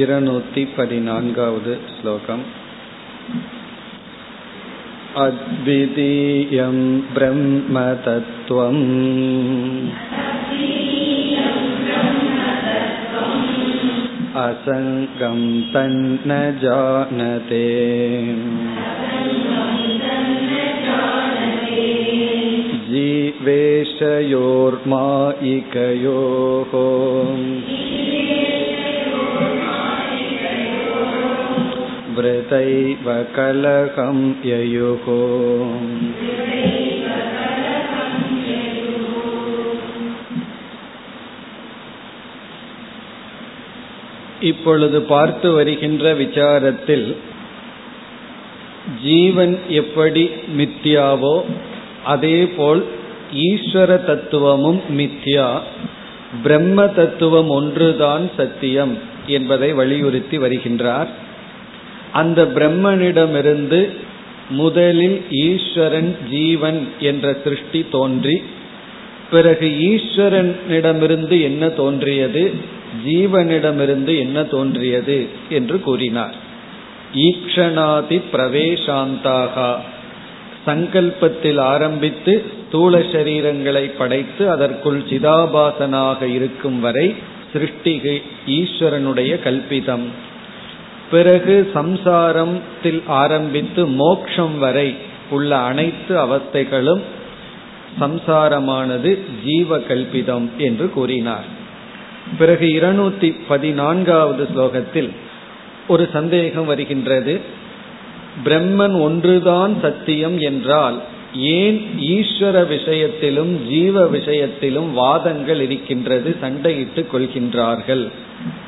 इरनूतिपदिनान्गावद् श्लोकम् अद्वितीयं ब्रह्म तत्त्वम् असङ्गं तन्न जानते जीवेशयोर्मायिकयोः वृतैव कलहं ययुः இப்பொழுது பார்த்து வருகின்ற விசாரத்தில் ஜீவன் எப்படி மித்தியாவோ அதேபோல் ஈஸ்வர தத்துவமும் மித்யா பிரம்ம தத்துவம் ஒன்றுதான் சத்தியம் என்பதை வலியுறுத்தி வருகின்றார் அந்த பிரம்மனிடமிருந்து முதலில் ஈஸ்வரன் ஜீவன் என்ற சிருஷ்டி தோன்றி பிறகு ஈஸ்வரனிடமிருந்து என்ன தோன்றியது? ஜீவனிடமிருந்து என்ன தோன்றியது என்று கூறினார். ஈக்ஷணாதி பிரவேசாந்தாகா. சங்கல்பத்தில் ஆரம்பித்து ஸ்தூல சரீரங்களை படைத்து அதற்குள் சிதாபாசனாக இருக்கும் வரை சிருஷ்டிகை ஈஸ்வரனுடைய கல்பிதம். பிறகு சம்சாரத்தில் ஆரம்பித்து மோக்ஷம் வரை உள்ள அனைத்து அவஸ்தைகளும் சம்சாரமானது ஜீவ கல்பிதம் என்று கூறினார். பிறகு இருநூத்தி பதினான்காவது ஸ்லோகத்தில் ஒரு சந்தேகம் வருகின்றது. பிரம்மன் ஒன்றுதான் சத்தியம் என்றால் ஏன் ஈஸ்வர விஷயத்திலும் ஜீவ விஷயத்திலும் வாதங்கள் இருக்கின்றது சண்டையிட்டுக் கொள்கின்றார்கள்?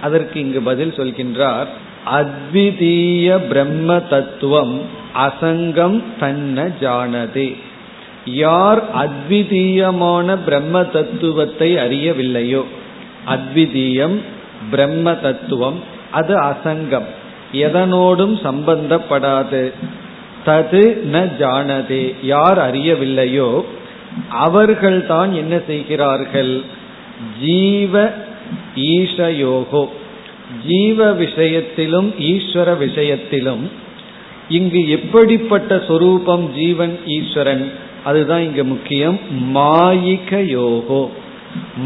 அதற்கு இங்கு பதில் சொல்கின்றார். அத்விதீய பிரம்ம தத்துவம் அசங்கம் தன்ன ஜானது. யார் அத்விதீயமான பிரம்ம தத்துவத்தை அறியவில்லையோ அத்விதீயம் பிரம்ம தத்துவம் அது அசங்கம் எதனோடும் சம்பந்தப்படாது. தது ந ஜானதே யார் அறியவில்லையோ அவர்கள்தான் என்ன செய்கிறார்கள்? ஜீவ ஈஷயோகோ. ஜீவ விஷயத்திலும் ஈஸ்வர விஷயத்திலும் இங்கு எப்படிப்பட்ட சொரூபம் ஜீவன் ஈஸ்வரன்? அதுதான் இங்கு முக்கியம். மாயிக யோகோ.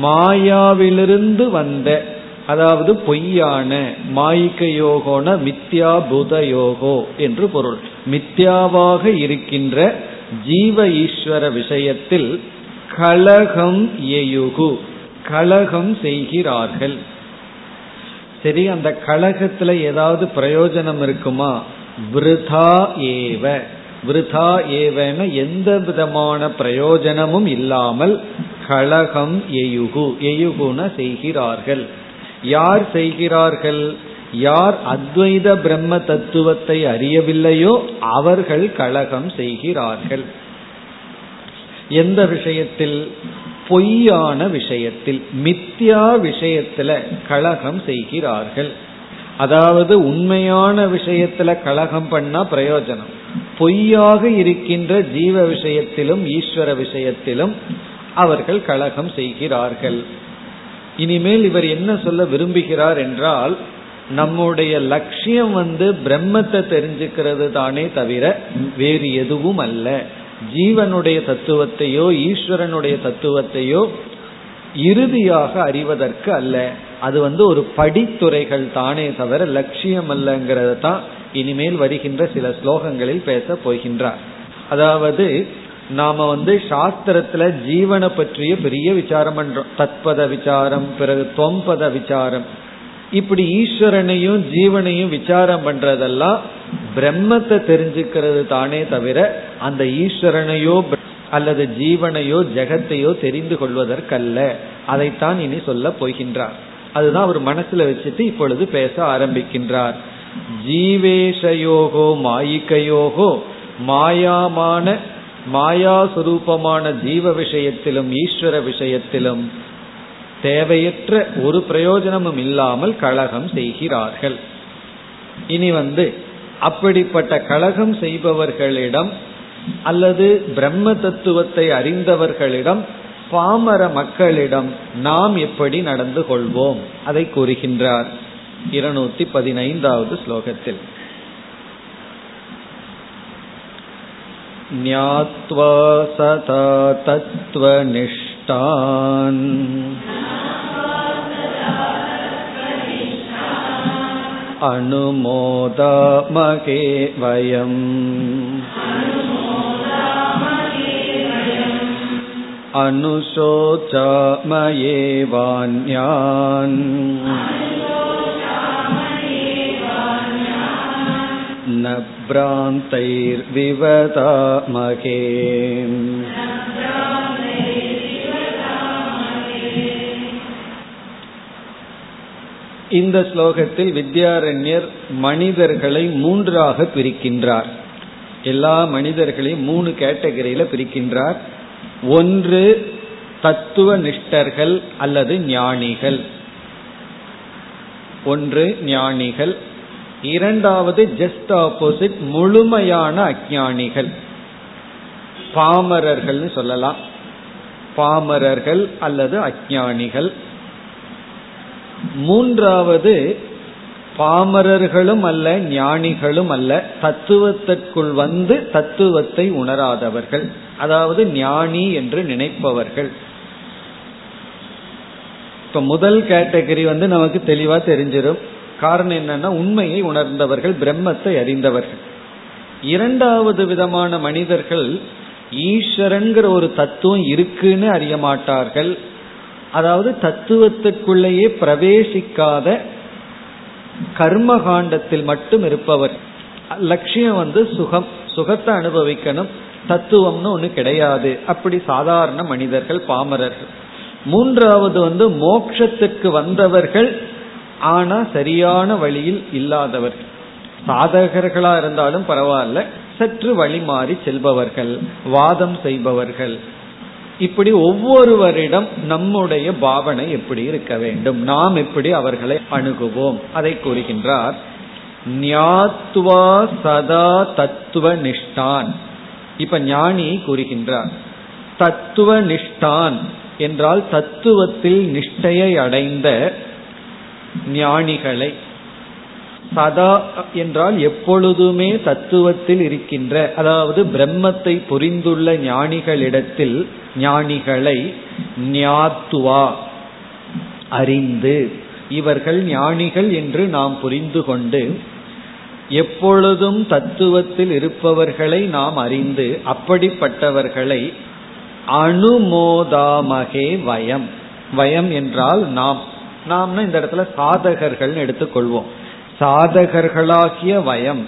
மாயாவிலிருந்து வந்த அதாவது பொய்யான மாயிக்க யோகோன மித்யா பூத யோகோ என்று பொருள். மித்யாவாக இருக்கின்ற ஜீவ ஈஸ்வர விஷயத்தில் கலகம் எயுகு. கலகம் செய்கிறார்கள். சரி அந்த கழகத்துல ஏதாவது பிரயோஜனம் இருக்குமா? விருதா ஏவ. விருதா ஏவன எந்த விதமான பிரயோஜனமும் இல்லாமல் கழகம் எயுகு. எயுகுன செய்கிறார்கள். யார் செய்கிறார்கள்? யார் அத்வைத பிரம்ம தத்துவத்தை அறியவில்லையோ அவர்கள் கழகம் செய்கிறார்கள். எந்த விஷயத்தில்? பொய்யான விஷயத்தில் மித்யா விஷயத்துல கழகம் செய்கிறார்கள். அதாவது உண்மையான விஷயத்துல கழகம் பண்ணா பிரயோஜனம். பொய்யாக இருக்கின்ற ஜீவ விஷயத்திலும் ஈஸ்வர விஷயத்திலும் அவர்கள் கழகம் செய்கிறார்கள். இனிமேல் இவர் என்ன சொல்ல விரும்புகிறார் என்றால் நம்முடைய லட்சியம் வந்து பிரம்மத்தை தெரிஞ்சுக்கிறது தானே தவிர வேறு எதுவும் அல்ல. ஜீவனுடைய தத்துவத்தையோ ஈஸ்வரனுடைய தத்துவத்தையோ இறுதியாக அறிவதற்கு அல்ல. அது வந்து ஒரு படித்துறைகள் தானே தவிர லட்சியம் அல்லங்கிறத தான் இனிமேல் வருகின்ற சில ஸ்லோகங்களில் பேச போகின்றார். அதாவது நாம வந்து சாஸ்திரத்துல ஜீவனை பற்றிய பெரிய விசாரம் பண்றோம். தத்பத விசாரம் பிறகு தொம்பத விசாரம். இப்படி ஈஸ்வரனையும் ஜீவனையும் விசாரம் பண்றதெல்லாம் பிரம்மத்தை தெரிஞ்சுக்கிறது தானே தவிர அந்த ஈஸ்வரனையோ அல்லது ஜீவனையோ ஜெகத்தையோ தெரிந்து கொள்வதற்கல்ல. அதைத்தான் இனி சொல்ல போகின்றார். அதுதான் அவர் மனசுல வச்சுட்டு இப்பொழுது பேச ஆரம்பிக்கின்றார். ஜீவேஷயோகோ மாயிக்கையோகோ மாயாமான மாயாசுரூபமான ஜீவ விஷயத்திலும் ஈஸ்வர விஷயத்திலும் தேவையற்ற ஒரு பிரயோஜனமும் இல்லாமல் கழகம் செய்கிறார்கள். இனி வந்து அப்படிப்பட்ட கழகம் செய்பவர்களிடம் அல்லது பிரம்ம தத்துவத்தை அறிந்தவர்களிடம் பாமர மக்களிடம் நாம் எப்படி நடந்து கொள்வோம் அதை கூறுகின்றார் இருநூத்தி பதினைந்தாவது ஸ்லோகத்தில் ज्ञात्वा सदा तत्त्वनिष्ठान् अनुमोदामहे वयम् अनुशोचामयेवान्यान् न भ्रान्तैर्विवदामहे இந்த ஸ்லோகத்தில் வித்யாரண்யர் மனிதர்களை மூன்றாக பிரிக்கின்றார் எல்லா மனிதர்களையும் மூணு கேட்டகரியில பிரிக்கின்றார் ஒன்று தத்துவ நிஷ்டர்கள் அல்லது ஞானிகள். ஒன்று ஞானிகள். இரண்டாவது ஜஸ்ட் ஆப்போசிட் முழுமையான அஜானிகள். பாமரர்கள் சொல்லலாம். பாமரர்கள் அல்லது அஜானிகள். மூன்றாவது பாமரர்களும் அல்ல ஞானிகளும் அல்ல. தத்துவத்திற்குள் வந்து தத்துவத்தை உணராதவர்கள். அதாவது ஞானி என்று நினைப்பவர்கள். இப்ப முதல் கேட்டகரி வந்து நமக்கு தெளிவா தெரிஞ்சிடும் காரணம் என்னன்னா உண்மையை உணர்ந்தவர்கள் பிரம்மத்தை அறிந்தவர்கள். இரண்டாவது விதமான மனிதர்கள் ஈஸ்வரங்கிற ஒரு தத்துவம் இருக்குன்னு அறிய மாட்டார்கள். அதாவது தத்துவத்துக்குள்ளேயே பிரவேசிக்காத கர்மகாண்டத்தில் மட்டும் இருப்பவர். லட்சியம் வந்து சுகம் சுகத்தை அனுபவிக்கணும் தத்துவம்னு ஒண்ணு கிடையாது. அப்படி சாதாரண மனிதர்கள் பாமரர்கள். மூன்றாவது வந்து மோட்சத்துக்கு வந்தவர்கள் ஆனா சரியான வழியில் இல்லாதவர்கள் சாதகர்களா இருந்தாலும் பரவாயில்ல சற்று வழி மாறி செல்பவர்கள் வாதம் செய்பவர்கள். இப்படி ஒவ்வொருவரிடம் நம்முடைய பாவனை எப்படி இருக்க வேண்டும்? நாம் எப்படி அவர்களை அணுகுவோம்? அதை கூறுகின்றார் ஞாத்வா சதா தத்துவ நிஷ்டான். இப்ப ஞானி கூறுகின்றார் தத்துவ நிஷ்டான் என்றால் தத்துவத்தில் நிஷ்டையை அடைந்த ஞானிகளை சதா என்றால் எப்பொழுதுமே தத்துவத்தில் இருக்கின்ற அதாவது பிரம்மத்தை புரிந்துள்ள ஞானிகளிடத்தில் ஞானிகளை ஞாத்துவா அறிந்து. இவர்கள் ஞானிகள் என்று நாம் புரிந்து கொண்டு எப்பொழுதும் தத்துவத்தில் இருப்பவர்களை நாம் அறிந்து அப்படிப்பட்டவர்களை அனுமோதாமகே வயம். வயம் என்றால் நாம். நாம்னா இந்த இடத்துல சாதகர்கள் எடுத்துக்கொள்வோம். சாதகர்களாகிய வயம்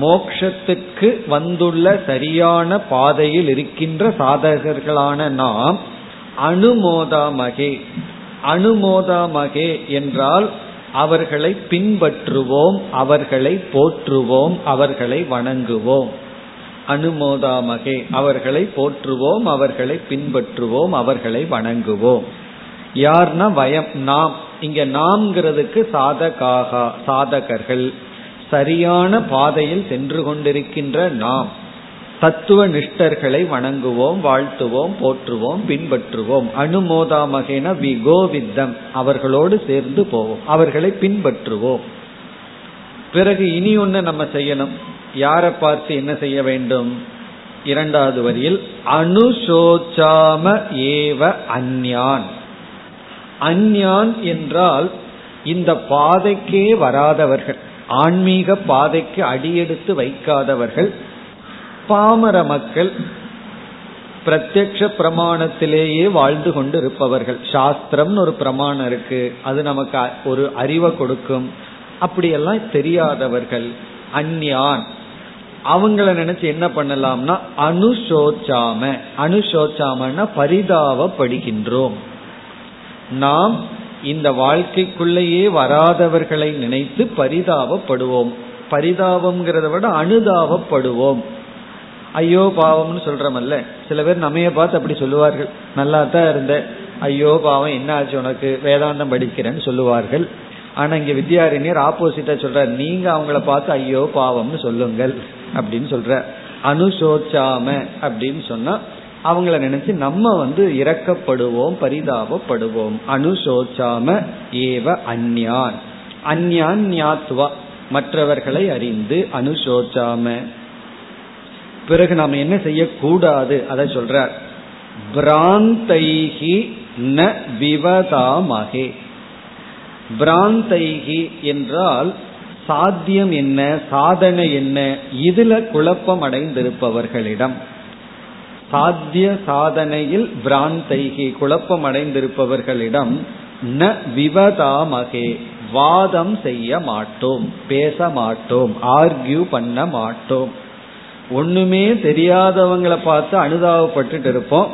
மோக்ஷத்துக்கு வந்துள்ள சரியான பாதையில் இருக்கின்ற சாதகர்களான நாம் அனுமோதாமகே. அனுமோதாமகே என்றால் அவர்களை பின்பற்றுவோம் அவர்களை போற்றுவோம் அவர்களை வணங்குவோம். அனுமோதாமகே அவர்களை போற்றுவோம் அவர்களை பின்பற்றுவோம் அவர்களை வணங்குவோம். யார்னா வயம் நாம். இங்க நாம்ங்கிறதுக்கு சாதகாகா சாதகர்கள். சரியான பாதையில் சென்று கொண்டிருக்கின்ற நாம். தத்துவ நிஷ்டர்களை வணங்குவோம் வாழ்த்துவோம் போற்றுவோம் பின்பற்றுவோம். அனுமோதாமகேன விகோவித்தம். அவர்களோடு சேர்ந்து போவோம். அவர்களை பின்பற்றுவோம். பிறகு இனி ஒன்று நம்ம செய்யணும். யாரை பார்த்து என்ன செய்ய வேண்டும்? இரண்டாவது வரியில் அனுசோச்சாம ஏவ அந்யான். அந்யான் என்றால் இந்த பாதைக்கே வராதவர்கள் ஆன்மீக பாதைக்கு அடியெடுத்து வைக்காதவர்கள் பாமர மக்கள் பிரத்யக்ஷ பிரமாணத்திலேயே வாழ்ந்து கொண்டு இருப்பவர்கள் சாஸ்திரம்னு ஒரு பிரமாணம் இருக்கு அது நமக்கு ஒரு அறிவை கொடுக்கும். அப்படியெல்லாம் தெரியாதவர்கள் அந்யான். அவங்கள நினைச்சு என்ன பண்ணலாம்னா அனுசோச்சாம அனுசோச்சாமன்னா பரிதாபப்படுகின்றோம். நாம் இந்த வாழ்க்கைக்குள்ளேயே வராதவர்களை நினைத்து பரிதாபப்படுவோம். பரிதாபம்ங்கிறத விட அனுதாபப்படுவோம். ஐயோ பாவம்னு சொல்றமல்ல. சில பேர் நம்மைய பார்த்து அப்படி சொல்லுவார்கள். நல்லா தான் இருந்த ஐயோ பாவம் என்ன ஆச்சு உனக்கு? வேதாந்தம் படிக்கிறேன்னு சொல்லுவார்கள். ஆனா இங்க வித்யாரண்யர் ஆப்போசிட்டா சொல்ற நீங்க அவங்கள பார்த்து ஐயோ பாவம்னு சொல்லுங்கள் அப்படின்னு சொல்ற அனுசோச்சாம அப்படின்னு சொன்னா அவங்கள நினைச்சு நம்ம வந்து இறக்கப்படுவோம் பரிதாபப்படுவோம். அனுசோச்சாம ஏவ அந்யான். அந்யான் ஞாத்வா மற்றவர்களை அறிந்து அனுசோச்சாம. பிறகு நாம் என்ன செய்யக்கூடாது? அதை சொல்றார். பிராந்தைகி ந விவதாமகே. பிராந்தைகி என்றால் சாத்தியம் என்ன சாதனை என்ன இதுல குழப்பம் அடைந்திருப்பவர்களிடம். சாத்திய சாதனையில் பிராந்தைகி குழப்பம் அடைந்திருப்பவர்களிடம் ந விவதாமகே வாதம் செய்ய மாட்டோம் பேச மாட்டோம் ஆர்கியூ பண்ண மாட்டோம். ஒண்ணுமே தெரியாதவங்களை பார்த்து அனுதாபப்பட்டுட்டு இருப்போம்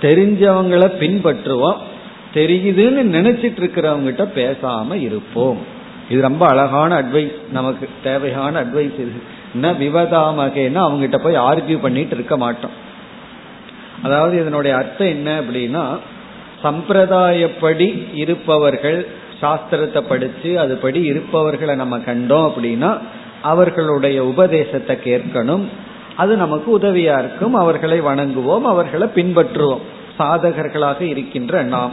தெரிஞ்சவங்களை பின்பற்றுவோம் தெரியுதுன்னு நினைச்சிட்டு இருக்கிறவங்கிட்ட பேசாம இருப்போம். இது ரொம்ப அழகான அட்வைஸ் நமக்கு தேவையான அட்வைஸ் இது. என்ன விவதாமகன்னா அவங்ககிட்ட போய் ஆர்கியூ பண்ணிட்டு இருக்க மாட்டோம். அதாவது இதனுடைய அர்த்தம் என்ன அப்படின்னா சம்பிரதாயப்படி இருப்பவர்கள் சாஸ்திரத்தை படிச்சு அதுபடி இருப்பவர்களை நம்ம கண்டோம் அப்படின்னா அவர்களுடைய உபதேசத்தை கேட்கணும். அது நமக்கு உதவியா இருக்கும். அவர்களை வணங்குவோம் அவர்களை பின்பற்றுவோம். சாதகர்களாக இருக்கின்ற நாம்.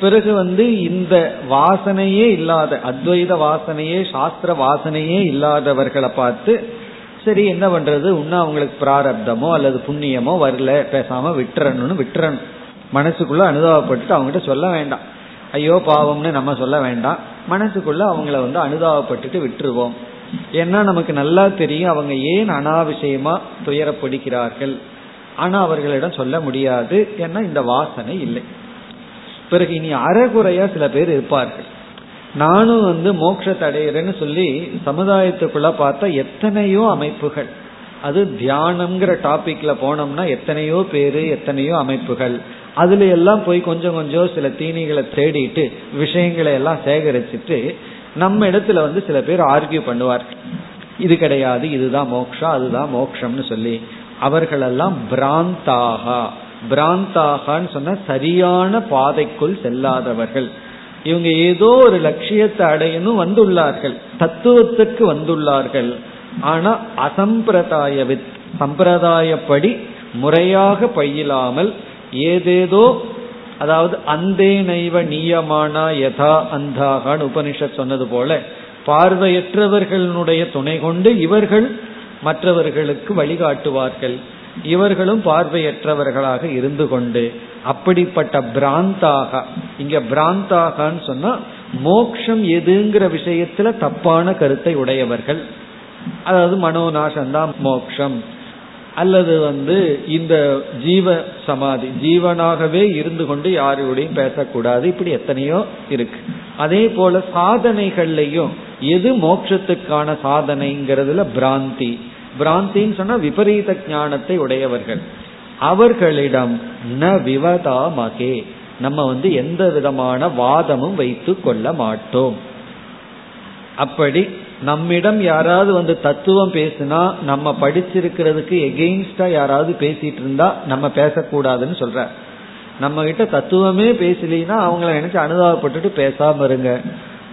பிறகு வந்து இந்த வாசனையே இல்லாத அத்வைத வாசனையே சாஸ்திர வாசனையே இல்லாதவர்களை பார்த்து சரி என்ன பண்றது? இன்னும் அவங்களுக்கு பிராரப்தமோ அல்லது புண்ணியமோ வரல பேசாம விட்டுறணும்னு விட்டுறணும். மனசுக்குள்ள அனுதாபப்பட்டு அவங்ககிட்ட சொல்ல வேண்டாம். ஐயோ பாவம்னு நம்ம சொல்ல வேண்டாம். மனசுக்குள்ள அவங்கள வந்து அனுதாபப்பட்டுட்டு விட்டுருவோம். ஏன்னா நமக்கு நல்லா தெரியும் அவங்க ஏன் அனாவசியமா துயரப்படுகிறார்கள். ஆனா அவர்களிடம் சொல்ல முடியாது. ஏன்னா இந்த வாசனை இல்லை. பிறகு இனி அறகுறையா சில பேர் இருப்பார்கள். நானும் வந்து மோட்சத்தை அடையிறேன்னு சொல்லி சமுதாயத்துக்குள்ள பார்த்தா எத்தனையோ அமைப்புகள். அது தியானம்ங்கிற டாபிக்ல போனோம்னா எத்தனையோ பேரு எத்தனையோ அமைப்புகள். அதுல எல்லாம் போய் கொஞ்சம் கொஞ்சம் சில தீனிகளை தேடிட்டு விஷயங்களை எல்லாம் சேகரிச்சுட்டு நம்ம இடத்துல வந்து சில பேர் ஆர்கியூ பண்ணுவார். இது கிடையாது இதுதான் மோக்ஷா அதுதான் மோக்ஷம்னு சொல்லி. அவர்களெல்லாம் பிராந்தாகா. பிராந்தாகான்னு சொன்ன சரியான பாதைக்குள் செல்லாதவர்கள். இவங்க ஏதோ ஒரு லட்சியத்தை அடையணும் வந்துள்ளார்கள். தத்துவத்துக்கு வந்துள்ளார்கள். ஆனா அசம்பிரதாய வித் சம்பிரதாயப்படி முறையாக பயிலாமல் ஏதேதோ அதாவது அந்தே நைவ நீயமானா யதா அந்தாகான் உபனிஷத் சொன்னது போல பார்வையற்றவர்களுடைய துணை கொண்டு இவர்கள் மற்றவர்களுக்கு வழிகாட்டுவார்கள். இவர்களும் பார்வையற்றவர்களாக இருந்து கொண்டு அப்படிப்பட்ட பிராந்தாக இங்க பிராந்தாகன்னு சொன்னா மோக்ஷம் எதுங்கிற விஷயத்துல தப்பான கருத்தை உடையவர்கள். அதாவது மனோநாசம்தான் மோக்ஷம். அல்லது வந்து இந்த ஜீவ சமாதி ஜீவனாகவே இருந்து கொண்டு யாரோடையும் பேசக்கூடாது. இப்படி எத்தனையோ இருக்கு. அதே போல சாதனைகள்லையும் எது மோட்சத்துக்கான சாதனைங்கிறதுல பிராந்தி. பிராந்தின்னு சொன்னா விபரீத ஞானத்தை உடையவர்கள். அவர்களிடம் ந விவதா மகே நம்ம வந்து எந்த விதமான வாதமும் வைத்து கொள்ள மாட்டோம். அப்படி நம்மிடம் யாராவது வந்து தத்துவம் பேசுனா நம்ம படிச்சிருக்கிறதுக்கு எகெயின்ஸ்டா யாராவது பேசிட்டு இருந்தா நம்ம பேசக்கூடாதுன்னு சொல்ற. நம்ம கிட்ட தத்துவமே பேசலினா அவங்கள நினைச்சு அனுதாபப்பட்டுட்டு பேசாம இருங்க.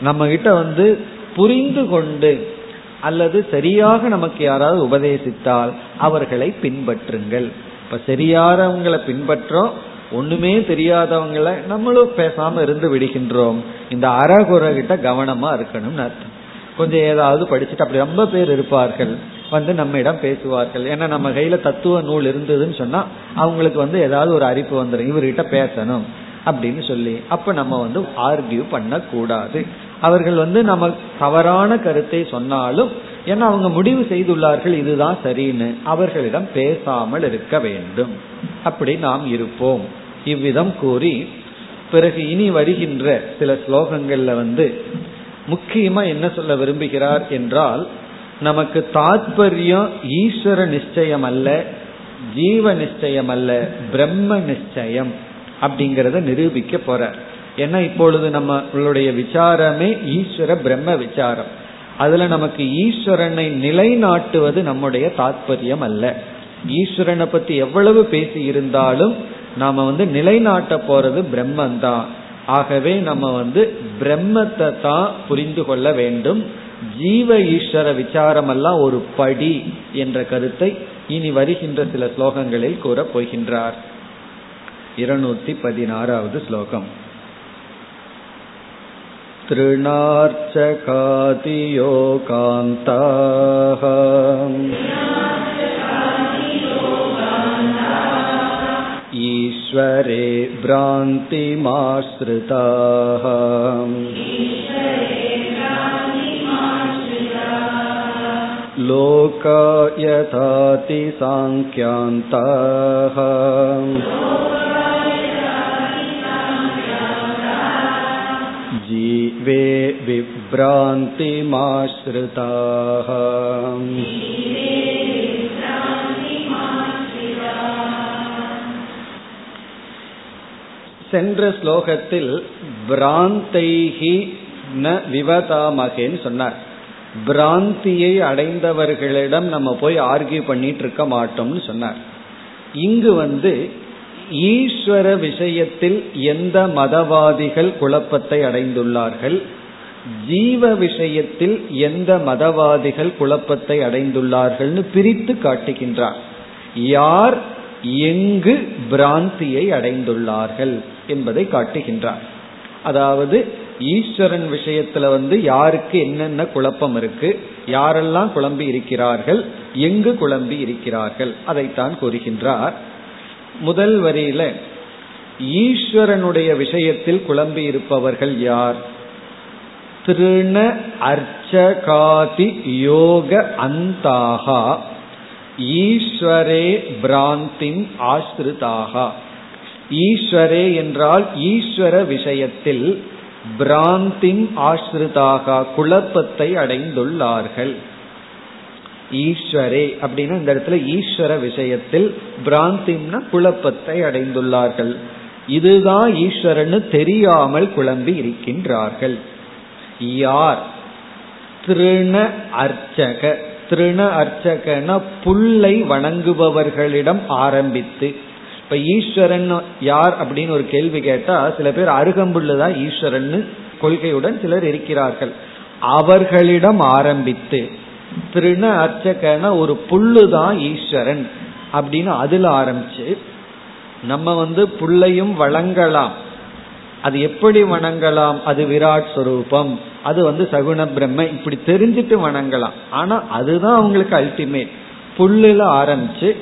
நம்ம கிட்ட வந்து புரிந்து கொண்டு அல்லது சரியாக நமக்கு யாராவது உபதேசித்தால் அவர்களை பின்பற்றுங்கள். இப்ப சரியானவங்களை பின்பற்றோம் ஒண்ணுமே தெரியாதவங்களை நம்மளும் பேசாம இருந்து விடுகின்றோம். இந்த அறகுறை கிட்ட கவனமா இருக்கணும்னு அர்த்தம். கொஞ்சம் ஏதாவது படிச்சுட்டு அப்படி ரொம்ப பேர் இருப்பார்கள். வந்து நம்ம இடம் பேசுவார்கள். ஏன்னா நம்ம கையில தத்துவ நூல் இருந்ததுன்னு சொன்னா அவங்களுக்கு வந்து ஏதாவது ஒரு அறிப்பு வந்துடும் இவர்கிட்ட பேசணும் அப்படின்னு சொல்லி. அப்ப நம்ம வந்து ஆர்கியூ பண்ணக்கூடாது. அவர்கள் வந்து நம்ம தவறான கருத்தை சொன்னாலும் ஏன்னா அவங்க முடிவு செய்துள்ளார்கள் இதுதான் சரின்னு அவர்களிடம் பேசாமல் இருக்க வேண்டும். அப்படி நாம் இருப்போம். இவ்விதம் கூறி பிறகு இனி வருகின்ற சில ஸ்லோகங்கள்ல வந்து முக்கியமா என்ன சொல்ல விரும்புகிறார் என்றால் நமக்கு தாத்பரியம் ஈஸ்வர நிச்சயம் அல்ல ஜீவ நிச்சயம் அல்ல பிரம்ம நிச்சயம் அப்படிங்கறத நிரூபிக்க போற ஏன்னா இப்பொழுது நம்மளுடைய விசாரமே ஈஸ்வர பிரம்ம விசாரம். அதுல நமக்கு ஈஸ்வரனை நிலைநாட்டுவது நம்முடைய தாத்பரியம் அல்ல. ஈஸ்வரனை பத்தி எவ்வளவு பேசி இருந்தாலும் நாம வந்து நிலைநாட்ட போறது பிரம்மந்தான். ஆகவே நம்ம வந்து பிரம்மத்தை தான் புரிந்து கொள்ள வேண்டும். ஜீவ ஈஸ்வர விசாரம் எல்லாம் ஒரு படி என்ற கருத்தை இனி வருகின்ற சில ஸ்லோகங்களில் கூறப் போகின்றார் இருநூத்தி பதினாறாவது ஸ்லோகம். तृणार्चकादियोगान्ताः ईश्वरे भ्रान्तिमाश्रिताः लोकायथाति साङ्ख्यान्ताः जीवे विभ्रान्तिमाश्रिताः சென்ற ஸ்லோகத்தில் பிராந்தைஹி ந விவதாமகேன்னு சொன்னார் பிராந்தியை அடைந்தவர்களிடம் நம்ம போய் ஆர்கியூ பண்ணிட்டு இருக்க மாட்டோம்னு சொன்னார் இங்கு வந்து ஈஸ்வர விஷயத்தில் எந்த மதவாதிகள் குழப்பத்தை அடைந்துள்ளார்கள்? ஜீவ விஷயத்தில் எந்த மதவாதிகள் குழப்பத்தை அடைந்துள்ளார்கள்னு பிரித்து காட்டுகின்றார். யார் எங்கு பிராந்தியை அடைந்துள்ளார்கள் என்பதை காட்டுகின்றார். அதாவது ஈஸ்வரன் விஷயத்துல வந்து யாருக்கு என்னென்ன குழப்பம் இருக்கு யாரெல்லாம் குழம்பி இருக்கிறார்கள் எங்கு குழம்பி இருக்கிறார்கள் அதைத்தான் கூறுகின்றார். முதல் வரியில ஈஸ்வரனுடைய விஷயத்தில் குழம்பி இருப்பவர்கள் யார்? திருண அர்ச்சகாதி யோக அந்தாகா ஈஸ்வரே பிராந்தின் ஆசிரிதாகா ஈஸ்வரே என்றால் ஈஸ்வர விஷயத்தில் பிராந்தின் ஆஸ்ருதாகா குழப்பத்தை அடைந்துள்ளார்கள். ஈஸ்வரே அப்படின்னா இந்த இடத்துல ஈஸ்வர விஷயத்தில் பிராந்திம்னா குழப்பத்தை அடைந்துள்ளார்கள். இதுதான் ஈஸ்வரன்னு தெரியாமல் குழம்பி இருக்கின்றார்கள். யார்? திருண அர்ச்சக. திருண அர்ச்சகன புல்லை வணங்குபவர்களிடம் ஆரம்பித்து. இப்ப ஈஸ்வரன் யார் அப்படின்னு ஒரு கேள்வி கேட்டா சில பேர் அருகம்புள்ளதான் ஈஸ்வரன் கொள்கையுடன் சிலர் இருக்கிறார்கள். அவர்களிடம் ஆரம்பித்து திருண அர்ச்சகன ஒரு புல்லு தான் ஈஸ்வரன் அப்படின்னு அதுல ஆரம்பிச்சு நம்ம வந்து புல்லையும் வழங்கலாம் அது எப்படி வணங்கலாம்? அது விராட் ஸ்வரூபம் அது வந்து சகுண பிரம்ம. இப்படி தெரிஞ்சிட்டு வணங்கலாம். ஆனா அதுதான் அவங்களுக்கு அல்டிமேட் புல்லுல ஆரம்பிச்சு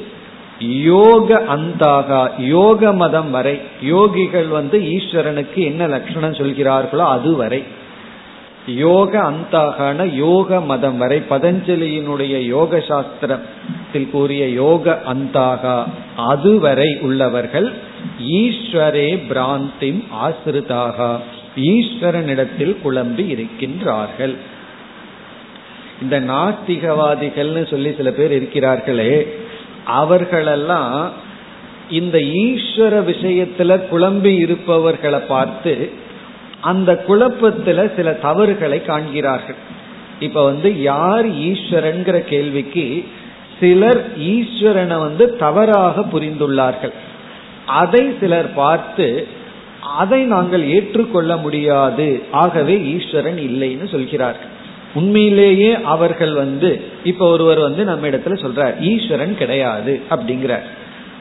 யோக அந்தாகா யோக மதம் வரை யோகிகள் வந்து ஈஸ்வரனுக்கு என்ன லட்சணம் சொல்கிறார்களோ அது வரை. யோக அந்தாகான யோக மதம் வரை பதஞ்சலியினுடைய யோக சாஸ்திரத்தில் கூறிய யோக அந்தாகா அதுவரை உள்ளவர்கள் ஈஸ்வரே பிராந்திம் ஆசிரிதாக ஈஸ்வரனிடத்தில் குழம்பி இருக்கின்றார்கள். இந்த நாஸ்திகவாதிகள்னு சொல்லி சில பேர் இருக்கிறார்களே அவர்களெல்லாம் இந்த ஈஸ்வர விஷயத்துல குழம்பி இருப்பவர்களை பார்த்து அந்த குழப்பத்துல சில தவறுகளை காண்கிறார்கள். இப்ப வந்து யார் ஈஸ்வரன்கிற கேள்விக்கு சிலர் ஈஸ்வரனை வந்து தவறாக புரிந்துள்ளார்கள். அதை சிலர் பார்த்து அதை நாங்கள் ஏற்றுக்கொள்ள முடியாது. ஆகவே ஈஸ்வரன் இல்லைன்னு சொல்கிறார்கள். உண்மையிலேயே அவர்கள் வந்து இப்ப ஒருவர் வந்து நம்ம இடத்துல சொல்றார் ஈஸ்வரன் கிடையாது அப்படிங்கிறார்.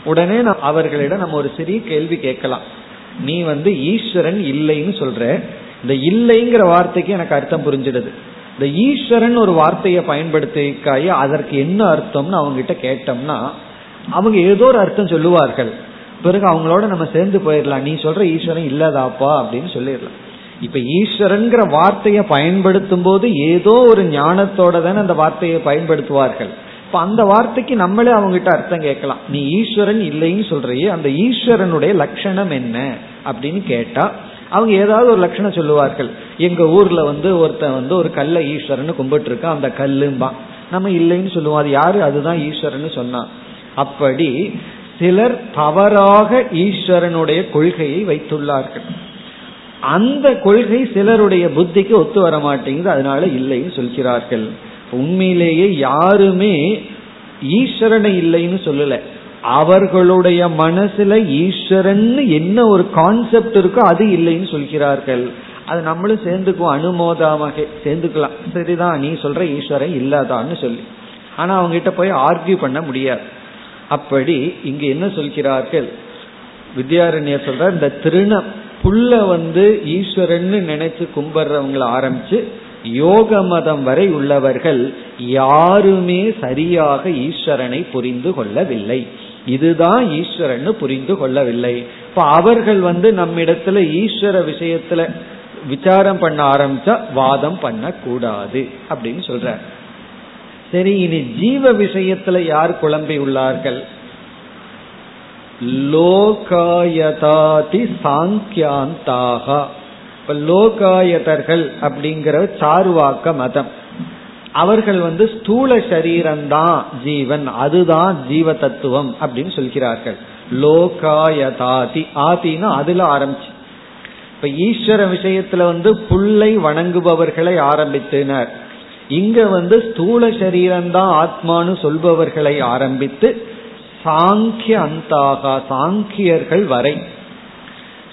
உடனே அவர்களிடம் நம்ம ஒரு சிறிய கேள்வி கேட்கலாம். நீ வந்து ஈஸ்வரன் இல்லைன்னு சொல்ற. இந்த இல்லைங்கிற வார்த்தைக்கு எனக்கு அர்த்தம் புரிஞ்சிடுது. இந்த ஈஸ்வரன் ஒரு வார்த்தையை பயன்படுத்திக்காய அதற்கு என்ன அர்த்தம்னு அவங்க கிட்ட கேட்டோம்னா அவங்க ஏதோ ஒரு அர்த்தம் சொல்லுவார்கள். பிறகு அவங்களோட நம்ம சேர்ந்து போயிடலாம். நீ சொல்ற ஈஸ்வரன் இல்லதாப்பா அப்படின்னு சொல்லிடலாம். இப்ப ஈஸ்வரன்கிற வார்த்தையை பயன்படுத்தும் போது ஏதோ ஒரு ஞானத்தோட தானே அந்த வார்த்தையை பயன்படுத்துவார்கள். இப்ப அந்த வார்த்தைக்கு நம்மளே அவங்ககிட்ட அர்த்தம் கேட்கலாம். நீ ஈஸ்வரன் இல்லைன்னு சொல்றியே அந்த ஈஸ்வரனுடைய லட்சணம் என்ன அப்படின்னு கேட்டா அவங்க ஏதாவது ஒரு லட்சணம் சொல்லுவார்கள். எங்க ஊர்ல வந்து ஒருத்தன் வந்து ஒரு கல்ல ஈஸ்வரன் கும்பிட்டு இருக்கான் அந்த கல்லும்பா. நம்ம இல்லைன்னு சொல்லுவோம். அது யாரு? அதுதான் ஈஸ்வரன் சொன்னான் அப்படி சிலர் தவறாக ஈஸ்வரனுடைய கொள்கையை வைத்துள்ளார்கள். அந்த கொள்கை சிலருடைய புத்திக்கு ஒத்து வர மாட்டேங்குது அதனால இல்லைன்னு சொல்கிறார்கள். உண்மையிலேயே யாருமே ஈஸ்வரனை இல்லைன்னு சொல்லல. அவர்களுடைய மனசுல ஈஸ்வரன் என்ன ஒரு கான்செப்ட் இருக்கோ அது இல்லைன்னு சொல்கிறார்கள். அது நம்மளும் சேர்ந்துக்குவோம் அனுமோதமாக சேர்ந்துக்கலாம். சரிதான் நீ சொல்ற ஈஸ்வரன் இல்லாதான்னு சொல்லி. ஆனா அவங்க கிட்ட போய் ஆர்கியூ பண்ண முடியாது. அப்படி இங்க என்ன சொல்கிறார்கள்? வித்யாரண்யர் சொல்ற இந்த திருண புல்ல வந்து ஈஸ்வரன் நினைச்சு கும்பிடுறவங்களை ஆரம்பிச்சு யோக மதம் வரை உள்ளவர்கள் யாருமே சரியாக ஈஸ்வரனை புரிந்து கொள்ளவில்லை. இதுதான் ஈஸ்வரன் புரிந்து கொள்ளவில்லை. இப்ப அவர்கள் வந்து நம்மிடத்துல ஈஸ்வர விஷயத்துல விசாரம் பண்ண ஆரம்பிச்சா வாதம் பண்ணக்கூடாது அப்படின்னு சொல்ற சரி இனி ஜீவ விஷயத்துல யார் குழம்பி உள்ளார்கள்? லோகாயதாதி சாங்கியாந்தாக. இப்ப லோகாயதர்கள் அப்படிங்கிற சாருவாக்க மதம். அவர்கள் வந்து ஸ்தூல சரீரம்தான் ஜீவன் அதுதான் ஜீவ தத்துவம் அப்படின்னு சொல்கிறார்கள். லோகாயதாதி ஆதினா அதுல ஆரம்பிச்சு. இப்ப ஈஸ்வர விஷயத்துல வந்து புல்லை வணங்குபவர்களை ஆரம்பித்தனர். இங்க வந்து ஸ்தூல சரீரம்தான் ஆத்மானு சொல்பவர்களை ஆரம்பித்து சாங்கிய அந்தாகா சாங்கியர்கள் வரை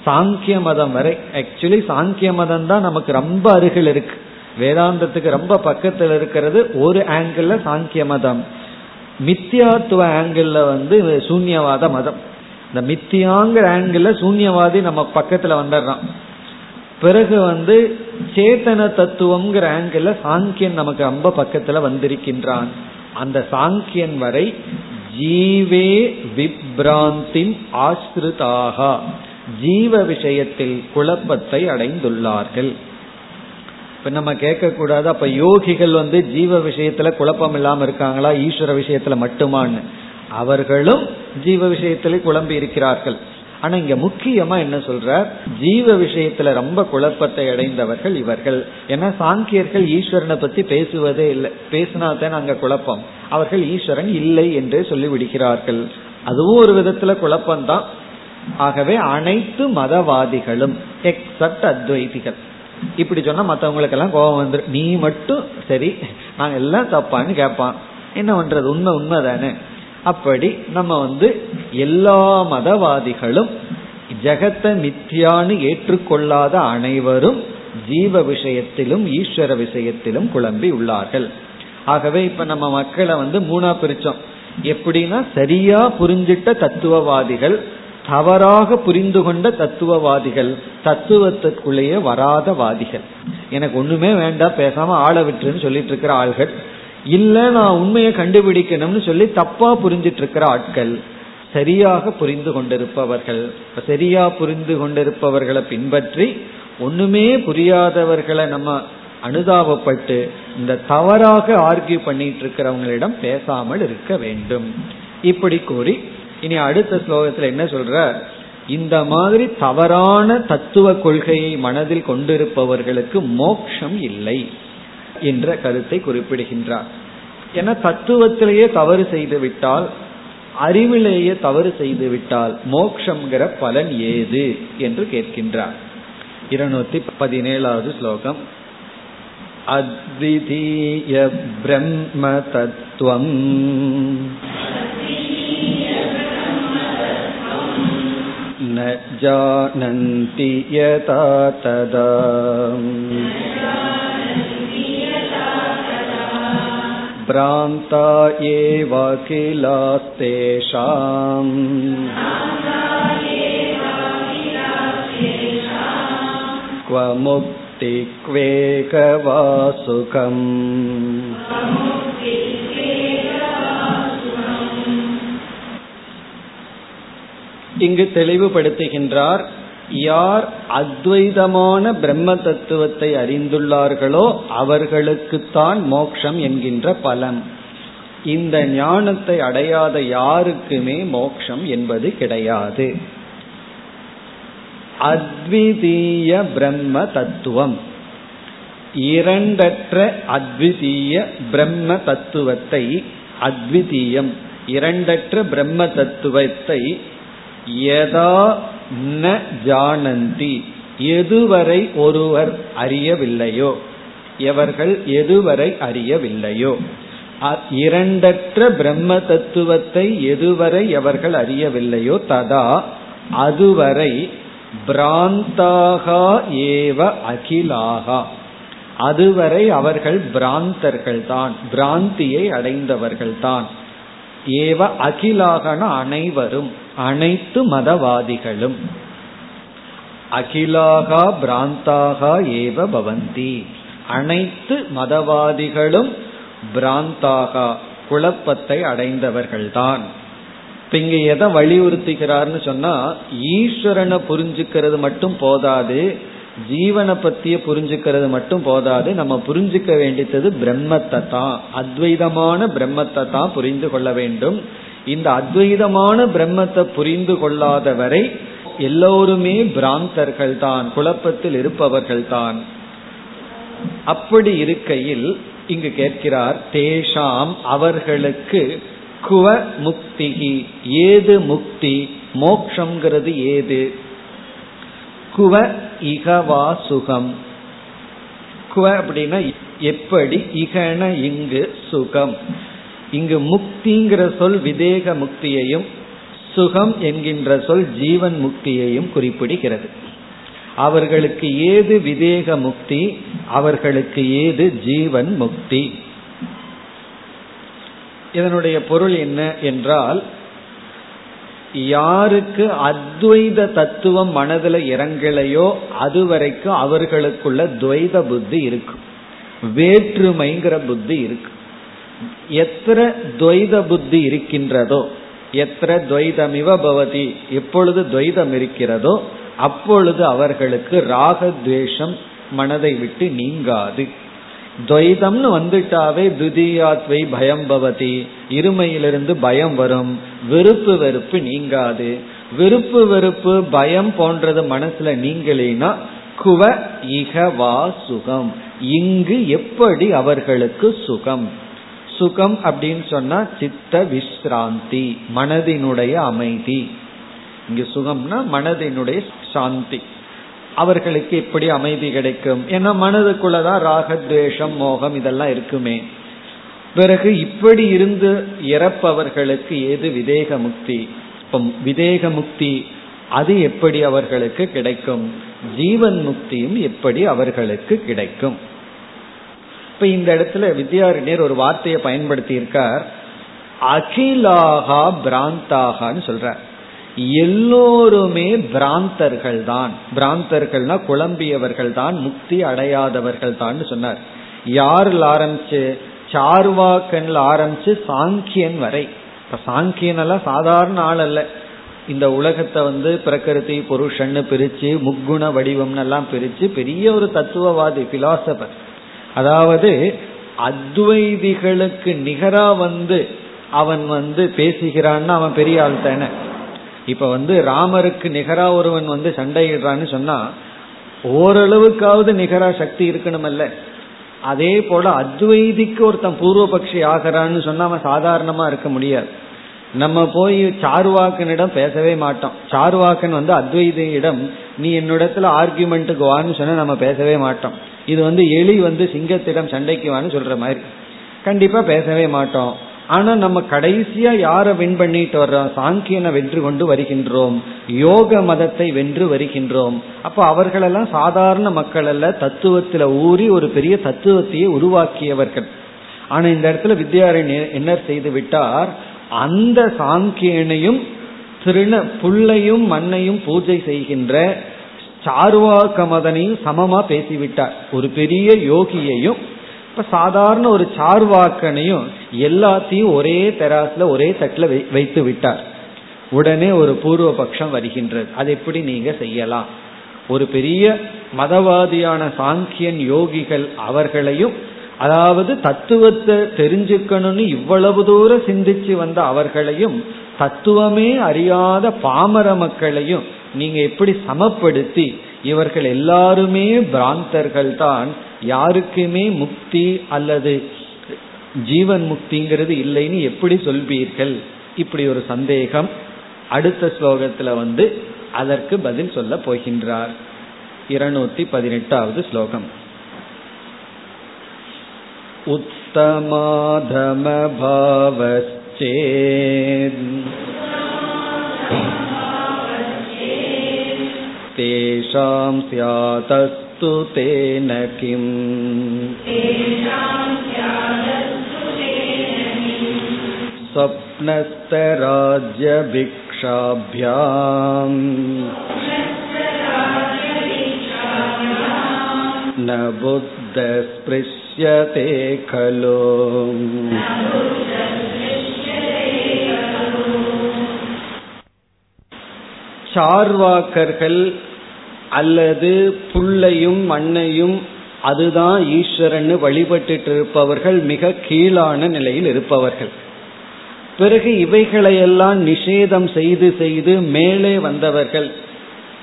சாங்கிய மதம் வரை ஆக்சுவலி சாங்கிய மதம் தான் நமக்கு ரொம்ப அருகில் இருக்கு. வேதாந்தத்துக்கு ரொம்ப பக்கத்தில் இருக்கிறது ஒரு ஆங்கிள் சாங்கிய மதம் மித்தியாத்துவ ஆங்கிள் வந்து சூன்யவாத மதம். இந்த மித்தியாங்கிற ஆங்கிள் சூன்யவாதி நம்ம பக்கத்துல வந்துடுறான். பிறகு வந்து சேத்தன தத்துவம்ங்கிற ஆங்கிள் சாங்கியன் நமக்கு ரொம்ப பக்கத்துல வந்திருக்கின்றான். அந்த சாங்கியன் வரை ஜீவே விப்ராந்தின் ஆசிரிதாக ஜீவ விஷயத்தில் குழப்பத்தை அடைந்துள்ளார்கள். இப்ப நம்ம கேட்கக்கூடாது அப்ப யோகிகள் வந்து ஜீவ விஷயத்துல குழப்பம் இல்லாம இருக்காங்களா? ஈஸ்வர விஷயத்துல மட்டுமான்னு. அவர்களும் ஜீவ விஷயத்தில் குழம்பி இருக்கிறார்கள். ஆனா இங்க முக்கியமா என்ன சொல்ற ஜீவ விஷயத்துல ரொம்ப குழப்பத்தை அடைந்தவர்கள் இவர்கள். ஏன்னா சாங்கியர்கள் ஈஸ்வரனை பத்தி பேசுவதே இல்லை. பேசினா தான் அங்க குழப்பம். அவர்கள் ஈஸ்வரன் இல்லை என்றே சொல்லி விடுகிறார்கள் அதுவும் ஒரு விதத்துல குழப்பம்தான். ஆகவே அனைத்து மதவாதிகளும் எக்ஸப்ட் அத்வைதிகள். இப்படி சொன்னா மற்றவங்களுக்கெல்லாம் கோபம் வந்துடும் நீ மட்டும் சரி நாங்க எல்லாம் தப்பான்னு கேட்பான். என்ன பண்றது? உண்மை உண்மை தானே அப்படி நம்ம வந்து எல்லா மதவாதிகளும் ஜெகத்தை மித்தியான்னு ஏற்றுக்கொள்ளாத அனைவரும் ஜீவ விஷயத்திலும் ஈஸ்வர விஷயத்திலும் குழம்பி உள்ளார்கள். ஆகவே இப்ப நம்ம மக்களை வந்து மூணா பிரிச்சோம். எப்படின்னா சரியா புரிஞ்சிட்ட தத்துவவாதிகள் தவறாக புரிந்து கொண்ட தத்துவவாதிகள் தத்துவத்திற்குள்ளேயே வராத வாதிகள் எனக்கு ஒண்ணுமே வேண்டாம் பேசாம ஆள விட்டுருன்னு சொல்லிட்டு இருக்கிற ஆள்கள். இல்ல நான் உண்மையை கண்டுபிடிக்கணும்னு சொல்லி தப்பா புரிஞ்சிட்டு இருக்கிற ஆட்கள் சரியாக புரிந்து கொண்டிருப்பவர்கள். சரியா புரிந்து கொண்டிருப்பவர்களை பின்பற்றி ஒண்ணுமே புரியாதவர்களை நம்ம அனுதாபப்பட்டு இந்த தவறாக ஆர்கியூ பண்ணிட்டு இருக்கிறவங்களிடம் பேசாமல் இருக்க வேண்டும். இப்படி கூறி இனி அடுத்த ஸ்லோகத்துல என்ன சொல்ற? இந்த மாதிரி தவறான தத்துவ கொள்கையை மனதில் கொண்டிருப்பவர்களுக்கு மோட்சம் இல்லை என்ற கருத்தை குறிப்பிடுகின்றார். ஏன்னா தத்துவத்திலேயே தவறு செய்து விட்டால் அறிவிலேயே தவறு செய்து விட்டால் மோக்ஷங்கிற பலன் ஏது என்று கேட்கின்றார். இருநூத்தி பதினேழாவது ஸ்லோகம். அத்விதீய பிரம்ம தத்துவம் न जानन्ति यथा तदा भ्रान्ता एवाखिलास्तेषाम् क्व मुक्ति क्वेकवा सुखम् இங்கு தெளிவுபடுத்துகின்றார் யார் அத்வைதமான பிரம்ம தத்துவத்தை அறிந்துள்ளார்களோ அவர்களுக்குத்தான் மோக்ஷம் என்கின்ற பலன் இந்த ஞானத்தை அடையாத யாருக்குமே மோக்ஷம் என்பது கிடையாது. அத்விதீய பிரம்ம தத்துவம். இரண்டற்ற அத்விதீய பிரம்ம தத்துவத்தை அத்விதீயம் இரண்டற்ற பிரம்ம தத்துவத்தை யதா ந ஜானந்தி? எதுவரை ஒருவர் அறியவில்லையோ? எவர்கள் எதுவரை அறியவில்லையோ? இரண்டற்ற பிரம்ம தத்துவத்தை எதுவரை எவர்கள் அறியவில்லையோ? ததா அதுவரை பிராந்தாகா ஏவ அகிலாகா. அதுவரை அவர்கள் பிராந்தர்கள் தான் பிராந்தியை அடைந்தவர்கள் தான் ஏவ அகிலாகன அனைவரும். அனைத்து மதவாதிகளும் அகிலாகா பிராந்தாகா ஏவ பவந்தி. அனைத்து மதவாதிகளும் பிராந்தாகா குழப்பத்தை அடைந்தவர்கள்தான். இப்ப இங்க எதை வலியுறுத்துகிறார்னு சொன்னா ஈஸ்வரனை புரிஞ்சுக்கிறது மட்டும் போதாது ஜீவனை பத்திய புரிஞ்சுக்கிறது மட்டும் போதாது நம்ம புரிஞ்சுக்க வேண்டியது பிரம்மத்தை தான் அத்வைதமான பிரம்மத்தை தான் புரிந்து கொள்ள வேண்டும். இந்த அத்வைதமான பிரம்மத்தை புரிந்து கொள்ளாதவரை எல்லோருமே பிராந்தர்கள் தான் குழப்பத்தில் இருப்பவர்கள் தான் அப்படி இருக்கையில் இங்கு கேட்கிறார் தேஷாம் அவர்களுக்கு குவ முக்திகி ஏது முக்தி? மோக்ஷங்கிறது ஏது? குவ இகவா சுகம். குவ அப்படின்னா எப்படி? இகன இங்கு சுகம். இங்கு முக்திங்கிற சொல் விதேக முக்தியையும் சுகம் என்கின்ற சொல் ஜீவன் முக்தியையும் குறிப்பிடுகிறது. அவர்களுக்கு ஏது விதேக முக்தி அவர்களுக்கு ஏது ஜீவன் முக்தி? இதனுடைய பொருள் என்ன என்றால் யாருக்கு அத்வைத தத்துவம் மனதில் இறங்கலையோ அதுவரைக்கும் அவர்களுக்குள்ள துவைத புத்தி இருக்கும். வேற்றுமைங்கிற புத்தி இருக்கு எத்தனை துவைத புத்தி இருக்கின்றதோ எத்தனை துவைதமிவ பவதி எப்பொழுது துவைதம் இருக்கிறதோ அப்பொழுது அவர்களுக்கு ராகத்வேஷம் மனதை விட்டு நீங்காது. துவைதம்னு வந்துட்டாவே துதியாத்வை பயம் பவதி இருமையிலிருந்து பயம் வரும் வெறுப்பு வெறுப்பு நீங்காது. வெறுப்பு வெறுப்பு பயம் போன்றது மனசுல நீங்களேனா குவ இக வா சுகம் இங்கு எப்படி அவர்களுக்கு சுகம். சுகம் அப்படின்னு சொன்னா சித்த விஸ்ராந்தி மனதினுடைய அமைதி. இங்க சுகம்னா மனதினுடைய சாந்தி. அவர்களுக்கு எப்படி அமைதி கிடைக்கும்? ஏன்னா மனதுக்குள்ளதான் ராகத்வேஷம் மோகம் இதெல்லாம் இருக்குமே. பிறகு இப்படி இருந்து இறப்பவர்களுக்கு ஏது விதேக முக்தி? இப்போ விதேக முக்தி அது எப்படி அவர்களுக்கு கிடைக்கும்? ஜீவன் முக்தியும் எப்படி அவர்களுக்கு கிடைக்கும்? இப்ப இந்த இடத்துல வித்யாரண்யர் ஒரு வார்த்தையை பயன்படுத்தி இருக்கார் அகிலாகா பிராந்தாகான்னு சொல்றார். எல்லோருமே பிராந்தர்கள் தான் பிராந்தர்கள்னா குழம்பியவர்கள் தான் முக்தி அடையாதவர்கள் தான் சொன்னார். யாரில் ஆரம்பிச்சு? சார்வாக்கன்ல ஆரம்பிச்சு சாங்கியன் வரை. இப்ப சாங்கியன் எல்லாம் சாதாரண ஆள் அல்ல. இந்த உலகத்தை வந்து பிரகிருதி புருஷன்னு பிரிச்சு முக்குண வடிவம்னு எல்லாம் பிரிச்சு பெரிய ஒரு தத்துவவாதி பிலாசபர் அதாவது அத்வைதிகளுக்கு நிகரா வந்து அவன் வந்து பேசுகிறான்னு அவன் பெரிய ஆள் தானே. இப்ப வந்து ராமருக்கு நிகரா ஒருவன் வந்து சண்டையிடுறான்னு சொன்னா ஓரளவுக்காவது நிகரா சக்தி இருக்கணுமல்ல. அதே போல அத்வைதிக்கு ஒருத்தன் பூர்வபக்ஷி ஆகிறான்னு சொன்னா அவன் சாதாரணமா இருக்க முடியாது. நம்ம போய் சார்வாக்கனிடம் பேசவே மாட்டோம். சார்வாக்கன் வந்து அத்வைதியிடம் நீ என்னிடத்துல ஆர்குமெண்ட்டுக்கு வான்னு சொன்னா நம்ம பேசவே மாட்டோம். இது வந்து எலி வந்து சிங்கத்திடம் சண்டைக்கு வான்னு சொல்ற மாதிரி. கண்டிப்பா பேசவே மாட்டோம். ஆனா நம்ம கடைசியா யார வின் பண்ணிட்டு வர்றோம்? சாங்கியனை வென்று கொண்டு வருகின்றோம். யோக மதத்தை வென்று வருகின்றோம். அப்போ அவர்களெல்லாம் சாதாரண மக்கள் அல்ல. தத்துவத்துல ஊறி ஒரு பெரிய தத்துவத்தையே உருவாக்கியவர்கள். ஆனா இந்த இடத்துல வித்யாரண்யர் என்ன செய்து விட்டார்? அந்த சாங்கியனையும் திருண புல்லையும் மண்ணையும் பூஜை செய்கின்ற சார்வாக்க மதனையும் சமமா பேசிவிட்டார். ஒரு பெரிய யோகியையும் இப்ப சாதாரண ஒரு சார்வாக்கனையும் எல்லாத்தையும் ஒரே தெராசுல ஒரே தட்டுல வைத்து விட்டார். உடனே ஒரு பூர்வ பட்சம் வருகின்றது. அது எப்படி நீங்க செய்யலாம்? ஒரு பெரிய மதவாதியான சாங்கியன் யோகிகள் அவர்களையும் அதாவது தத்துவத்தை தெரிஞ்சுக்கணும்னு இவ்வளவு தூரம் சிந்திச்சு வந்த அவர்களையும் தத்துவமே அறியாத பாமர மக்களையும் நீங்க எப்படி சமப்படுத்தி இவர்கள் எல்லாருமே பிராந்தர்கள் தான் யாருக்குமே முக்தி அல்லது ஜீவன் முக்திங்கிறது இல்லைன்னு எப்படி சொல்வீர்கள் இப்படி ஒரு சந்தேகம் அடுத்த ஸ்லோகத்துல வந்து அதற்கு பதில் சொல்ல போகின்றார் இருநூத்தி பதினெட்டாவது ஸ்லோகம் उत्तमाधमभावश्चेत् तेषां स्यातस्तु तेन किम् स्वप्नस्तराज्यभिक्षाभ्याम् न बुद्धस्पृश्यते खलु சார்வாக்கர்கள் அல்லது புல்லையும் மண்ணையும் அதுதான் ஈஸ்வரன் வழிபட்டு இருப்பவர்கள் மிக கீழான நிலையில் இருப்பவர்கள். பிறகு இவைகளையெல்லாம் நிஷேதம் செய்து செய்து மேலே வந்தவர்கள்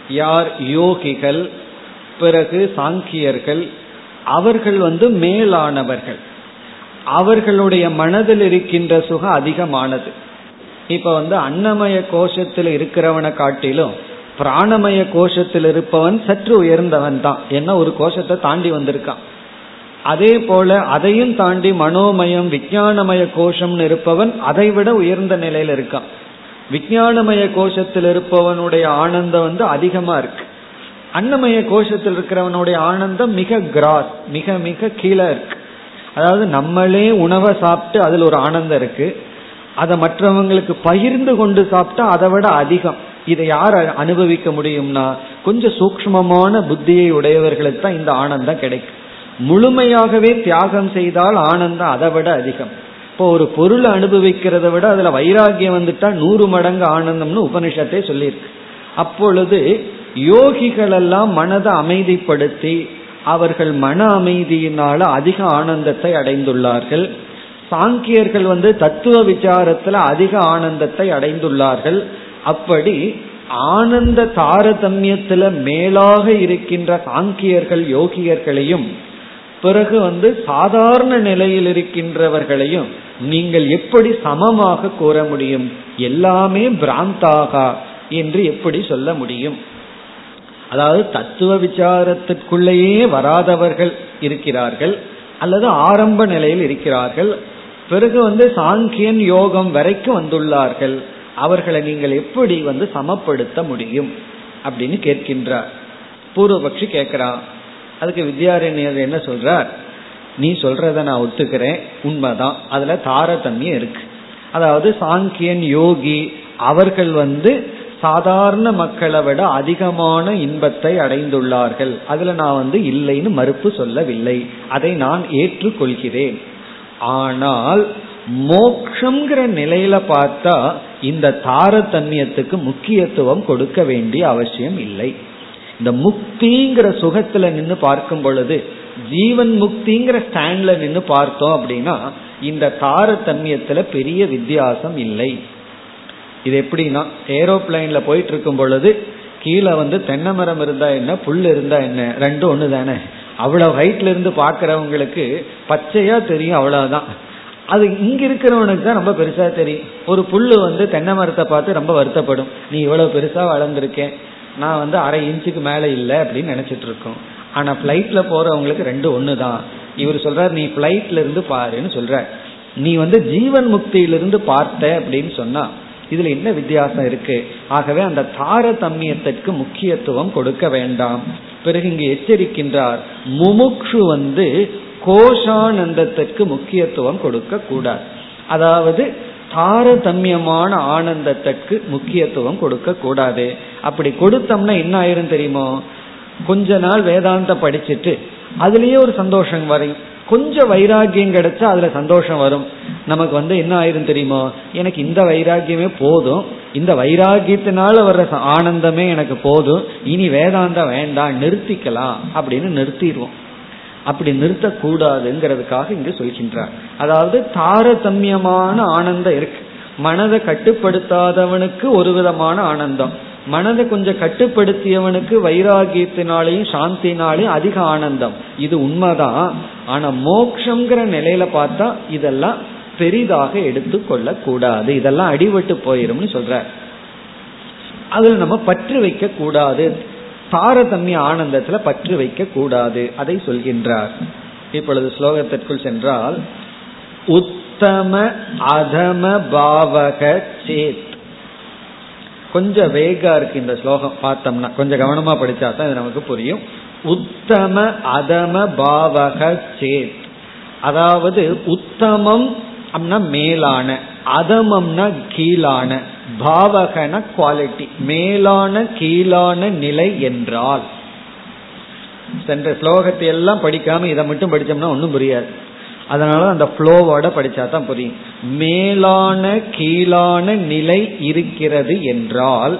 யார்? யோகிகள் பிறகு சாங்கியர்கள் அவர்கள் வந்து மேலானவர்கள். அவர்களுடைய மனதில் இருக்கின்ற சுகம் அதிகமானது. இப்ப வந்து அன்னமய கோஷத்தில் இருக்கிறவனை காட்டிலும் பிராணமய கோஷத்தில் இருப்பவன் சற்று உயர்ந்தவன் தான். என்ன ஒரு கோஷத்தை தாண்டி வந்திருக்கான். அதே போல அதையும் தாண்டி மனோமயம் விஜயானமய கோஷம்னு இருப்பவன் அதை விட உயர்ந்த நிலையில இருக்கான். விஜயானமய கோஷத்தில் இருப்பவனுடைய ஆனந்தம் வந்து அதிகமா இருக்கு. அன்னமய கோஷத்தில் இருக்கிறவனுடைய ஆனந்தம் மிக கிராஸ் மிக மிக கீழே இருக்கு. அதாவது நம்மளே உணவை சாப்பிட்டு அதில் ஒரு ஆனந்தம் இருக்கு. அதை மற்றவங்களுக்கு பகிர்ந்து கொண்டு சாப்பிட்டா அதை விட அதிகம். இதை யார் அனுபவிக்க முடியும்னா கொஞ்சம் சூக்மமான புத்தியை உடையவர்களுக்கு தான் இந்த ஆனந்தம் கிடைக்கும். முழுமையாகவே தியாகம் செய்தால் ஆனந்தம் அதை விட அதிகம். இப்போ ஒரு பொருளை அனுபவிக்கிறத விட அதுல வைராகியம் வந்துட்டா நூறு மடங்கு ஆனந்தம்னு உபனிஷத்தை சொல்லியிருக்கு. அப்பொழுது யோகிகளெல்லாம் மனதை அமைதிப்படுத்தி அவர்கள் மன அமைதியினால அதிக ஆனந்தத்தை அடைந்துள்ளார்கள். சாங்கியர்கள் வந்து தத்துவ விசாரத்துல அதிக ஆனந்தத்தை அடைந்துள்ளார்கள். அப்படி ஆனந்த தாரதமியத்துல மேலாக இருக்கின்ற சாங்கியர்கள் யோகியர்களையும் பிறகு வந்து சாதாரண நிலையில் இருக்கின்றவர்களையும் நீங்கள் எப்படி சமமாக கூற முடியும்? எல்லாமே பிராந்தாகா என்று எப்படி சொல்ல முடியும்? அதாவது தத்துவ விசாரத்திற்குள்ளேயே வராதவர்கள் இருக்கிறார்கள் அல்லது ஆரம்ப நிலையில் இருக்கிறார்கள் பிறகு வந்து சாங்கியன் யோகம் வரைக்கும் வந்துள்ளார்கள். அவர்களை நீங்கள் எப்படி வந்து சமப்படுத்த முடியும்? அப்படின்னு கேட்கின்றார். பூர்வபக்ஷி கேட்கிறான் அதுக்கு வித்யாரண்யர் என்ன சொல்றார்? நீ சொல்றத நான் ஒத்துக்கிறேன். உண்மைதான். அதுல தாரதமியம் இருக்கு. அதாவது சாங்கியன் யோகி அவர்கள் வந்து சாதாரண மக்களை விட அதிகமான இன்பத்தை அடைந்துள்ளார்கள். அதுல நான் வந்து இல்லைன்னு மறுப்பு சொல்லவில்லை. அதை நான் ஏற்றுக்கொள்கிறேன். ஆனால் மோக்ஷங்கிற நிலையில பார்த்தா இந்த தாரதமியத்துக்கு முக்கியத்துவம் கொடுக்க வேண்டிய அவசியம் இல்லை. இந்த முக்திங்கிற சுகத்துல நின்று பார்க்கும் பொழுது ஜீவன் முக்திங்கிற ஸ்டாண்ட்ல நின்று பார்த்தோம் அப்படின்னா இந்த தாரதமியத்துல பெரிய வித்தியாசம் இல்லை. இது எப்படின்னா ஏரோப்ளைன்ல போயிட்டு இருக்கும் பொழுது கீழே வந்து தென்னை மரம் இருந்தா என்ன புல் இருந்தா என்ன ரெண்டும் ஒண்ணு தானே அவ்வளவு ஹைட்ல இருந்து பாக்குறவங்களுக்கு பச்சையா தெரியும் அவ்வளவுதான். அது இங்க இருக்கிறவனுக்கு தான் ரொம்ப பெருசா தெரியும். ஒரு புல்லு வந்து தென்னை மரத்தை பார்த்து ரொம்ப வருத்தப்படும். நீ இவ்வளவு பெருசா வளர்ந்துருக்கேன். நான் வந்து அரை இன்ச்சுக்கு மேல இல்லை அப்படின்னு நினைச்சிட்டு இருக்கோம். ஆனா பிளைட்ல போறவங்களுக்கு ரெண்டு ஒன்று தான். இவர் சொல்றார் நீ பிளைட்ல இருந்து பாருன்னு சொல்ற நீ வந்து ஜீவன் முக்தியிலிருந்து பார்த்த அப்படின்னு சொன்னா இதுல என்ன வித்தியாசம் இருக்கு? ஆகவே அந்த தாரதமியத்திற்கு முக்கியத்துவம் கொடுக்க வேண்டாம். பிறகு இங்கு எச்சரிக்கின்றார் முமுக்ஷு வந்து கோஷானந்தத்திற்கு முக்கியத்துவம் கொடுக்க கூடாது அதாவது தாரதமியமான ஆனந்தத்திற்கு முக்கியத்துவம் கொடுக்க கூடாது அப்படி கொடுத்தோம்னா என்ன ஆயிரும் தெரியுமோ? கொஞ்ச நாள் வேதாந்த படிச்சுட்டு அதுலயே ஒரு சந்தோஷம் வரையும். கொஞ்சம் வைராகியம் கிடைச்சா அதுல சந்தோஷம் வரும். நமக்கு வந்து என்ன ஆயிரும் தெரியுமோ? எனக்கு இந்த வைராகியமே போதும். இந்த வைராகியத்தினால வர்ற ஆனந்தமே எனக்கு போதும். இனி வேதாந்தம் வேண்டாம் நிறுத்திக்கலாம் அப்படின்னு நிறுத்திடுவோம். அப்படி நிறுத்தக்கூடாதுங்கிறதுக்காக இங்கு சொல்கின்றார். அதாவது தாரதமியமான ஆனந்தம் இருக்கு. மனதை கட்டுப்படுத்தாதவனுக்கு ஒரு விதமான ஆனந்தம். மனதை கொஞ்சம் கட்டுப்படுத்தியவனுக்கு வைராகியத்தினாலையும் சாந்தினாலையும் அதிக ஆனந்தம். இது உண்மைதான். ஆனா மோக்ஷங்கிற நிலையில பார்த்தா இதெல்லாம் பெரிதாக எடுத்துக்கொள்ள கூடாது இதெல்லாம் அடிபட்டு போயிரும்னு சொல்ற அதுல நம்ம பற்று வைக்க கூடாது தாரதமிய ஆனந்தத்துல பற்று வைக்க கூடாது அதை சொல்கின்றார். இப்பொழுது ஸ்லோகத்திற்குள் சென்றால் உத்தம அதம பாவக சேத். கொஞ்சம் வேகா இருக்கு இந்த ஸ்லோகம் பார்த்தோம்னா கொஞ்சம் கவனமா படிச்சா தான் இது நமக்கு புரியும். உத்தம அதம பாவக சேத். அதாவது உத்தமம் அப்படின்னா மேலான அதமம்னா கீழான. பாவகன குவாலிட்டி மேலான கீழான நிலை என்றால். சென்ற ஸ்லோகத்தை எல்லாம் படிக்காம இதை மட்டும் படிச்சோம்னா ஒன்றும் புரியாது. அதனால அந்த ஃப்ளோவோட படிச்சா தான் புரியும். மேலான கீழான நிலை இருக்கிறது என்றால்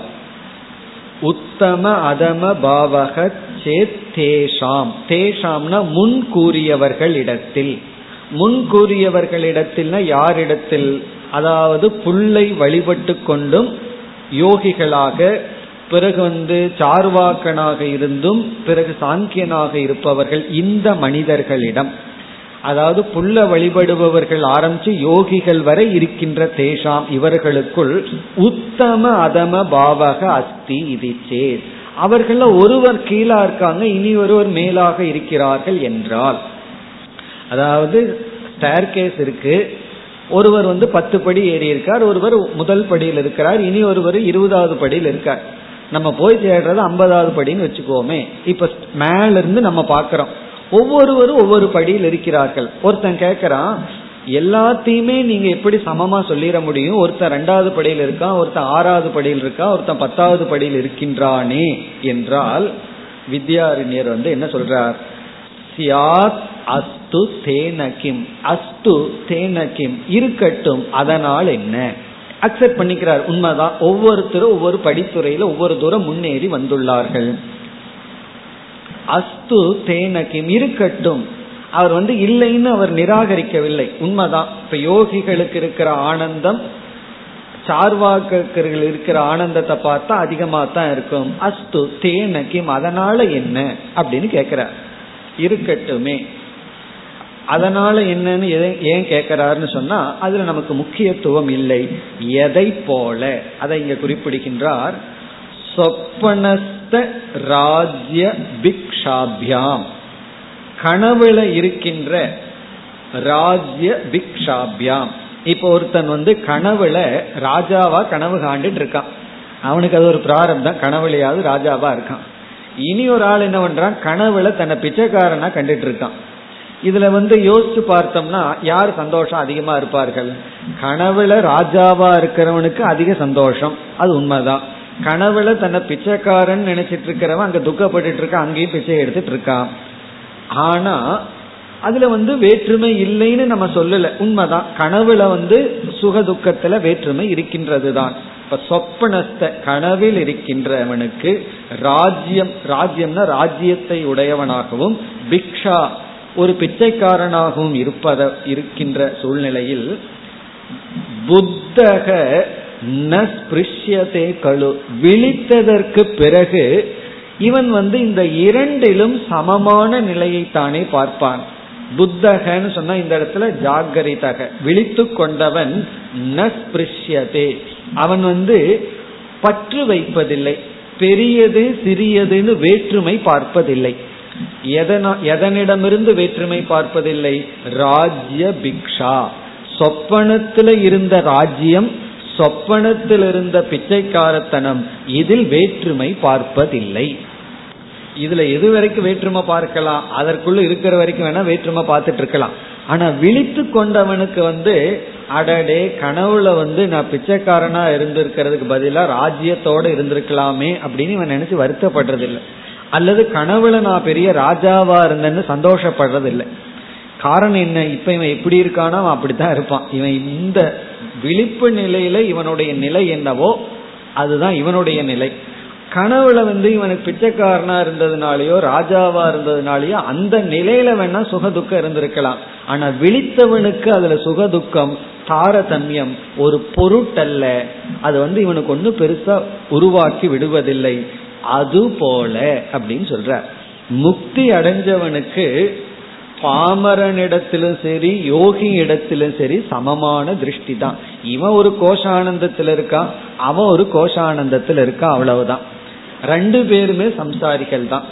உத்தம அதம பாவக சேத் தேஷாம். தேஷாம்னா முன் கூறியவர்கள் இடத்தில் முன் கூறியவர்களிடத்தில் யாரிடத்தில்? அதாவது புல்லை வழிபட்டு கொண்டும் யோகிகளாக பிறகு வந்து சார்வாக்கனாக இருந்தும் பிறகு சாங்கியனாக இருப்பவர்கள் இந்த மனிதர்களிடம். அதாவது புல்ல வழிபடுபவர்கள் ஆரம்பிச்சு யோகிகள் வரை இருக்கின்ற தேஷாம் இவர்களுக்குள் உத்தம அதம பாவக அஸ்தி இது சேர். அவர்கள ஒருவர் கீழா இருக்காங்க இனி ஒருவர் மேலாக இருக்கிறார்கள் என்றால். அதாவது ஸ்டேர்கேஸ் இருக்கு ஒருவர் வந்து பத்து படி ஏறி இருக்கார் ஒருவர் முதல் படியில் இருக்கிறார் இனி ஒருவர் இருபதாவது படியில் இருக்கார். நம்ம போய் தேடுறது ஐம்பதாவது படின்னு வச்சுக்கோமே. இப்ப மேல இருந்து நம்ம பாக்கிறோம் ஒவ்வொருவரும் ஒவ்வொரு படியில் இருக்கிறார்கள். ஒருத்தன் கேட்கறான் எல்லாத்தையுமே நீங்க எப்படி சமமா சொல்லிட முடியும்? ஒருத்தன் ரெண்டாவது படியில் இருக்கான் ஒருத்தன் ஆறாவது படியில் இருக்கா ஒருத்தன் பத்தாவது படியில் இருக்கின்றானே என்றால் வித்யாரிணியர் வந்து என்ன சொல்றார்? சியாத் அஸ்து தேனகிம் அஸ்து தேனகிம் இருக்கட்டும் அதனால் என்ன? அக்செப்ட் பண்ணிக்கிறார். உண்மைதான். ஒவ்வொருத்தரும் ஒவ்வொரு படித்துறையில ஒவ்வொரு தூரம் முன்னேறி வந்துள்ளார்கள். அஸ்து தேனகிம் இருக்கட்டும். அவர் வந்து இல்லைன்னு அவர் நிராகரிக்கவில்லை. உண்மைதான். இப்ப யோகிகளுக்கு இருக்கிற ஆனந்தம் சார்வாக்கர்கள் இருக்கிற ஆனந்தத்தை பார்த்தா அதிகமா தான் இருக்கும். அஸ்து தேனகிம் அதனால என்ன? அப்படின்னு கேக்குறார் இருக்கட்டுமே. அதனால என்னன்னு ஏன் கேட்கிறாருன்னு சொன்னா அதுல நமக்கு முக்கியத்துவம் இல்லை. எதை போல? அதை இங்க குறிப்பிடுகின்றார். சொப்பனஸ்த ராஜ்ய பிக்ஷாபியாம். கனவுல இருக்கின்ற ராஜ்ய பிக்ஷாபியாம். இப்போ ஒருத்தன் வந்து கனவுல ராஜாவா கனவு காண்டுட்டு இருக்கான். அவனுக்கு அது ஒரு பிராரப்தம். கனவுலையாவது ராஜாவா இருக்கான். இனி ஒரு ஆள் என்ன பண்றான்? கனவுல தன்னை பிச்சைக்காரனா கண்டுட்டு இருக்கான். இதுல வந்து யோசிச்சு பார்த்தோம்னா யார் சந்தோஷம் அதிகமா இருப்பார்கள்? கனவுல ராஜாவா இருக்கிறவனுக்கு அதிக சந்தோஷம். அது உண்மைதான். கனவுல தன்னை பிச்சைக்காரன் நினைச்சிட்டு இருக்கிறவன் அங்க துக்கப்பட்டு இருக்கான் அங்கேயும் பிச்சை எடுத்துட்டு இருக்கான். ஆனா அதுல வந்து வேற்றுமை இல்லைன்னு நம்ம சொல்லல. உண்மைதான். கனவுல வந்து சுக துக்கத்துல வேற்றுமை இருக்கின்றது தான் இப்ப சொப்பனஸ்த கனவில் இருக்கின்றவனுக்கு ராஜ்யம் ராஜ்யம்னா ராஜ்யத்தை உடையவனாகவும் பிக்ஷா ஒரு பிச்சைக்காரனாகவும் இருப்பத இருக்கின்ற சூழ்நிலையில் புத்தக நஸ்பிருஷ்யதே கழு விழித்ததற்கு பிறகு இவன் வந்து இந்த இரண்டிலும் சமமான நிலையை தானே பார்ப்பான். புத்தகன்னு சொன்னா இந்த இடத்துல ஜாகரிதக விழித்து கொண்டவன் நஸ்பிருஷ்யதே அவன் வந்து பற்று வைப்பதில்லை. பெரியது சிறியதுன்னு வேற்றுமை பார்ப்பதில்லை. எதனிடமிருந்து வேற்றுமை பார்ப்பதில்லை? ராஜ்ய பிக்ஷா. சொப்பனத்துல இருந்த ராஜ்யம் சொப்பனத்தில் இருந்த பிச்சைக்காரத்தனம் இதில் வேற்றுமை பார்ப்பதில்லை. இதுல எது வரைக்கும் வேற்றுமை பார்க்கலாம்? அதற்குள்ள இருக்கிற வரைக்கும் வேணா வேற்றுமை பார்த்துட்டு இருக்கலாம் ஆனா விழித்து கொண்டவனுக்கு வந்து அடடே கனவுல வந்து நான் பிச்சைக்காரனா இருந்திருக்கிறதுக்கு பதிலா ராஜ்யத்தோட இருந்திருக்கலாமே அப்படின்னு இவன் நினைச்சு வருத்தப்படுறது இல்லை அல்லது கனவுல நான் பெரிய ராஜாவா இருந்தேன்னு சந்தோஷப்படுறது இல்லை காரணம் என்ன? இப்ப இவன் எப்படி இருக்கானோ அவன் அப்படித்தான் இருப்பான். இவன் இந்த விழிப்பு நிலையில இவனுடைய நிலை என்னவோ அதுதான் இவனுடைய நிலை. கனவுல வந்து இவனுக்கு பிச்சைக்காரனா இருந்ததுனாலயோ ராஜாவா இருந்ததுனாலயோ அந்த நிலையில வேணா சுகதுக்கம் இருந்திருக்கலாம். ஆனா விழித்தவனுக்கு அதுல சுகதுக்கம் தாரதமியம் ஒரு பொருட்டல்ல. அது வந்து இவனுக்கு ஒண்ணு பெருசா உருவாக்கி விடுவதில்லை. அது போல அப்படின்னு சொல்ற. முக்தி அடைஞ்சவனுக்கு பாமரனிடத்திலும் சரி யோகி இடத்திலும் சரி சமமான திருஷ்டி தான். இவன் ஒரு கோஷானந்தத்தில் இருக்கான் அவன் ஒரு கோஷானந்தத்தில் இருக்கான் அவ்வளவுதான். ரெண்டு பேருமே சம்சாரிகள் தான்.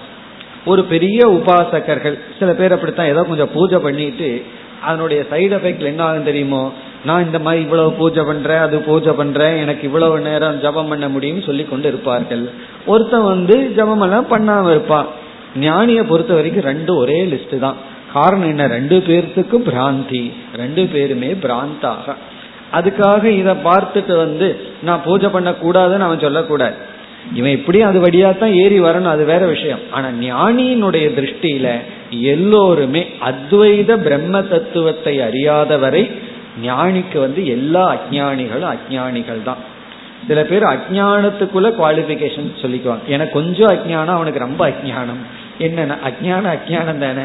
ஒரு பெரிய உபாசகர்கள் சில பேர் அப்படித்தான் ஏதோ கொஞ்சம் பூஜை பண்ணிட்டு அதனுடைய சைடு எஃபெக்ட் என்ன ஆகும் தெரியுமோ? நான் இந்த மாதிரி இவ்வளவு பூஜை பண்றேன் அது பூஜை பண்றேன் எனக்கு இவ்வளவு நேரம் ஜபம் பண்ண முடியும்னு சொல்லி கொண்டு இருப்பார்கள். ஒருத்தன் வந்து ஜபம் எல்லாம் பண்ணாம இருப்பான். ஞானிய பொறுத்த வரைக்கும் ரெண்டும் ஒரே லிஸ்ட் தான். காரணம் என்ன? ரெண்டு பேர்த்துக்கும் பிராந்தி. ரெண்டு பேருமே பிராந்தாக. அதுக்காக இதை பார்த்துட்டு வந்து நான் பூஜை பண்ண கூடாதுன்னு அவன் சொல்லக்கூடாது. இவன் இப்படியும் அது வழியா தான் ஏறி வரணும் அது வேற விஷயம். ஆனா ஞானியினுடைய திருஷ்டியில எல்லோருமே அத்வைத பிரம்ம தத்துவத்தை அறியாதவரை ஞானிக்கு வந்து எல்லா அஜானிகளும் அஜானிகள் தான். சில பேர் அஜானத்துக்குள்ள குவாலிபிகேஷன் சொல்லிக்குவாங்க. எனக்கு கொஞ்சம் அஜானம் அவனுக்கு ரொம்ப அஜானம் என்னென்ன அஜானம் அஜானம் தானே.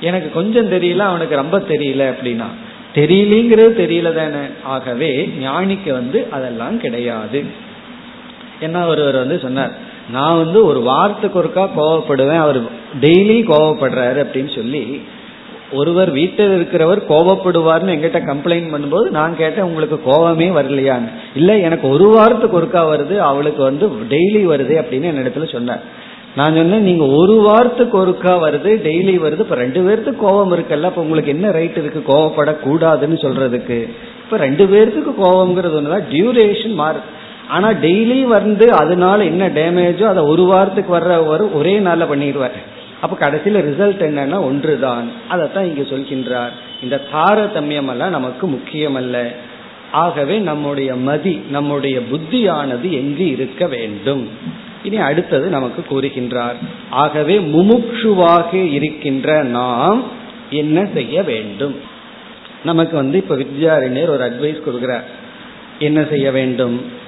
எனக்கு கொஞ்சம் தெரியல அவனுக்கு ரொம்ப தெரியல அப்படின்னா தெரியலங்கிறது தெரியல தானே. ஆகவே ஞானிக்கு வந்து அதெல்லாம் கிடையாது. என்ன ஒருவர் வந்து சொன்னார் நான் வந்து ஒரு வாரத்துக்கு ஒருக்கா கோவப்படுவேன் அவர் டெய்லி கோவப்படுறாரு அப்படின்னு சொல்லி ஒருவர் வீட்டில் இருக்கிறவர் கோவப்படுவார்னு எங்கிட்ட கம்ப்ளைண்ட் பண்ணும்போது நான் கேட்டேன் உங்களுக்கு கோவமே வரலையான்னு. இல்லை எனக்கு ஒரு வாரத்துக்கு ஒருக்கா வருது அவளுக்கு வந்து டெய்லி வருது அப்படின்னு என் இடத்துல சொன்னார். நான் சொன்னேன் நீங்க ஒரு வாரத்துக்கு ஒருக்கா வருது டெய்லி வருது இப்ப ரெண்டு பேர்த்துக்கு கோபம் இருக்குல்ல அப்ப உங்களுக்கு என்ன ரைட் இருக்கு கோவப்படக்கூடாதுன்னு சொல்றதுக்கு? இப்ப ரெண்டு பேர்த்துக்கு கோபம்ங்கிறது ஒண்ணுதான் டியூரேஷன் மாறுது ஆனா டெய்லி வந்து அதனால என்ன டேமேஜோ அதை ஒரு வாரத்துக்கு வர்ற ஒரே நாள்ல பண்ணிடுவார். அப்ப கடைசியில ரிசல்ட் என்னன்னா ஒன்றுதான். அதைத்தான் இங்க சொல்கின்றார். இந்த தாரதமியம் எல்லாம் நமக்கு முக்கியம் அல்ல ஆகவே நம்முடைய மதி நம்முடைய புத்தியானது எங்கு இருக்க வேண்டும்? இனி அடுத்தது நமக்கு கூறுகின்றார். ஆகவே முமுட்சுவாக இருக்கின்ற நாம் என்ன செய்ய வேண்டும்? நமக்கு வந்து இப்ப வித்யாரிணியர் ஒரு அட்வைஸ் கொடுக்கிறார். என்ன செய்ய வேண்டும்?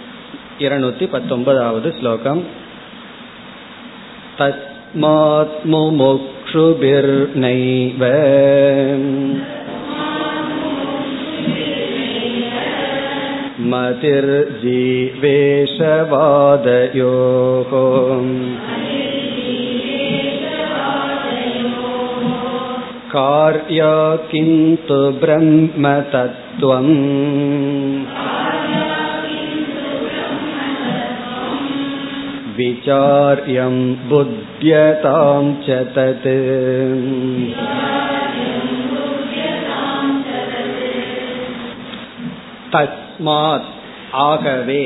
இருநூத்தி பத்தொன்பதாவது ஸ்லோகம் தஸ்மாத் முமுக்ஷுபிர்நைவ मतिर्जीवेशवादयोः कार्या किन्तु ब्रह्मतत्त्वम् विचार्यं बुद्ध्यतां च तत् தஸ்மாத் ஆகவே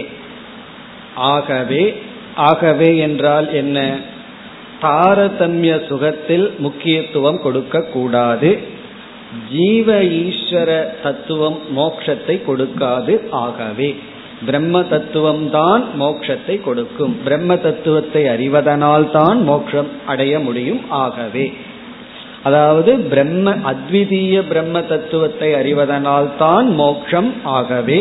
ஆகவே ஆகவே என்றால் என்ன தாரதமிய சுகத்தில் முக்கியத்துவம் கொடுக்க கூடாது ஜீவ ஈஸ்வர தத்துவம் மோக்ஷத்தை கொடுக்காது ஆகவே பிரம்ம தத்துவம் தான் மோட்சத்தை கொடுக்கும். பிரம்ம தத்துவத்தை அறிவதனால் தான் மோக்ஷம் அடைய முடியும் ஆகவே. அதாவது பிரம்ம அத்விதீய பிரம்ம தத்துவத்தை அறிவதனால் தான் மோக்ஷம் ஆகவே.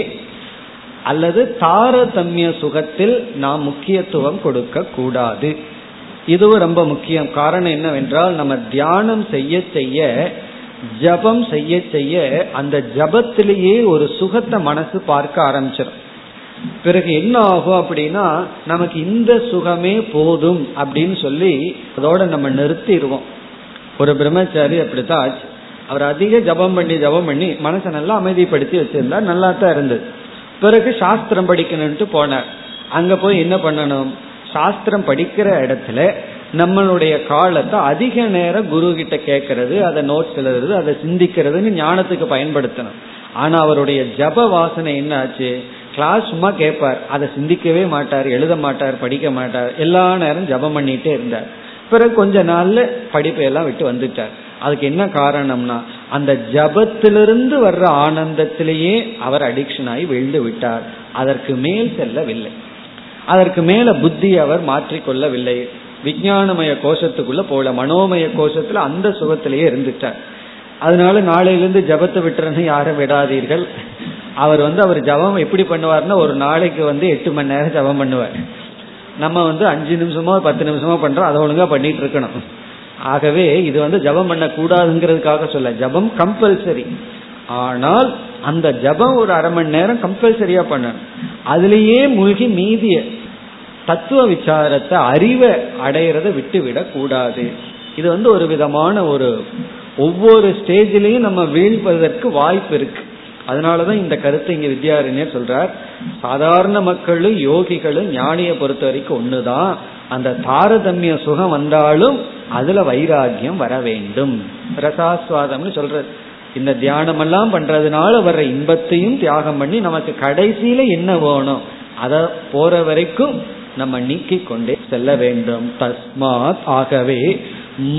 அல்லது தாரதமிய சுகத்தில் நாம் முக்கியத்துவம் கொடுக்க கூடாது இதுவும் ரொம்ப முக்கியம். காரணம் என்னவென்றால் நம்ம தியானம் செய்ய செய்ய ஜபம் செய்ய செய்ய அந்த ஜபத்திலேயே ஒரு சுகத்தை மனசு பார்க்க ஆரம்பிச்சிடும் பிறகு என்ன ஆகும் அப்படின்னா நமக்கு இந்த சுகமே போதும் அப்படின்னு சொல்லி அதோட நம்ம நிறுத்திடுவோம். ஒரு பிரம்மச்சாரி அப்படித்தான் அவர் அதிக ஜபம் பண்ணி ஜபம் பண்ணி மனசை நல்லா அமைதிப்படுத்தி வச்சிருந்தா நல்லா தான் இருந்தது. பிறகு சாஸ்திரம் படிக்கணும்ட்டு போனார். அங்க போய் என்ன பண்ணணும்? சாஸ்திரம் படிக்கிற இடத்துல நம்மளுடைய காலத்தை அதிக நேரம் குரு கிட்ட கேட்கறது அதை நோட்ஸ் எழுதுறது அதை சிந்திக்கிறதுன்னு ஞானத்துக்கு பயன்படுத்தணும். ஆனா அவருடைய ஜப வாசனை என்ன ஆச்சு? கிளாஸ் சும்மா கேட்பார். அதை சிந்திக்கவே மாட்டார் எழுத மாட்டார் படிக்க மாட்டார். எல்லா நேரம் ஜபம் பண்ணிட்டே இருந்தார். பிறகு கொஞ்ச நாள்ல படிப்பையெல்லாம் விட்டு வந்துட்டார். அதுக்கு என்ன காரணம்னா அந்த ஜபத்திலிருந்து வர்ற ஆனந்தத்திலேயே அவர் அடிக்ஷன் ஆகி விழுந்து விட்டார். அதற்கு மேல் செல்லவில்லை. அதற்கு மேல புத்தி அவர் மாற்றிக்கொள்ளவில்லை விஞ்ஞானமய கோஷத்துக்குள்ள போல மனோமய கோஷத்துல அந்த சுகத்திலேயே இருந்துட்டார். அதனால நாளையிலிருந்து ஜபத்தை விட்டுறன்னு யாரும் விடாதீர்கள். அவர் வந்து அவர் ஜபம் எப்படி பண்ணுவார்னா ஒரு நாளைக்கு வந்து எட்டு மணி நேரம் ஜபம் பண்ணுவார். நம்ம வந்து அஞ்சு நிமிஷமோ பத்து நிமிஷமோ பண்றோம் அதை ஒழுங்கா பண்ணிட்டு இருக்கணும். ஆகவே இது வந்து ஜபம் பண்ணக்கூடாதுங்கிறதுக்காக சொல்ல ஜபம் கம்பல்சரி ஆனால் அந்த ஜபம் ஒரு அரை மணி நேரம் கம்பல்சரியா பண்ணணும். அதுலேயே மூழ்கி மீதிய தத்துவ விசாரத்தை அறிவை அடையிறத விட்டு விடக்கூடாது கூடாது. இது வந்து ஒரு விதமான ஒரு ஒவ்வொரு ஸ்டேஜிலையும் நம்ம வீழ்வதற்கு வாய்ப்பு இருக்கு. அதனாலதான் இந்த கருத்தை இங்க வித்யாரண்யர் சொல்றார். சாதாரண மக்களும் யோகிகளும் ஞானிய பொறுத்த வரைக்கும் ஒண்ணுதான். அந்த தாரதமிய சுகம் வந்தாலும் அதுல வைராகியம் வர வேண்டும். ரசாஸ்வாதம்னு சொல்றது இந்த தியானம் எல்லாம் பண்றதுனால வர்ற இன்பத்தையும் தியாகம் பண்ணி நமக்கு கடைசியில என்ன வேணும்? அத போற வரைக்கும் நம்ம நீக்கி கொண்டே செல்ல வேண்டும். தஸ்மாத் ஆகவே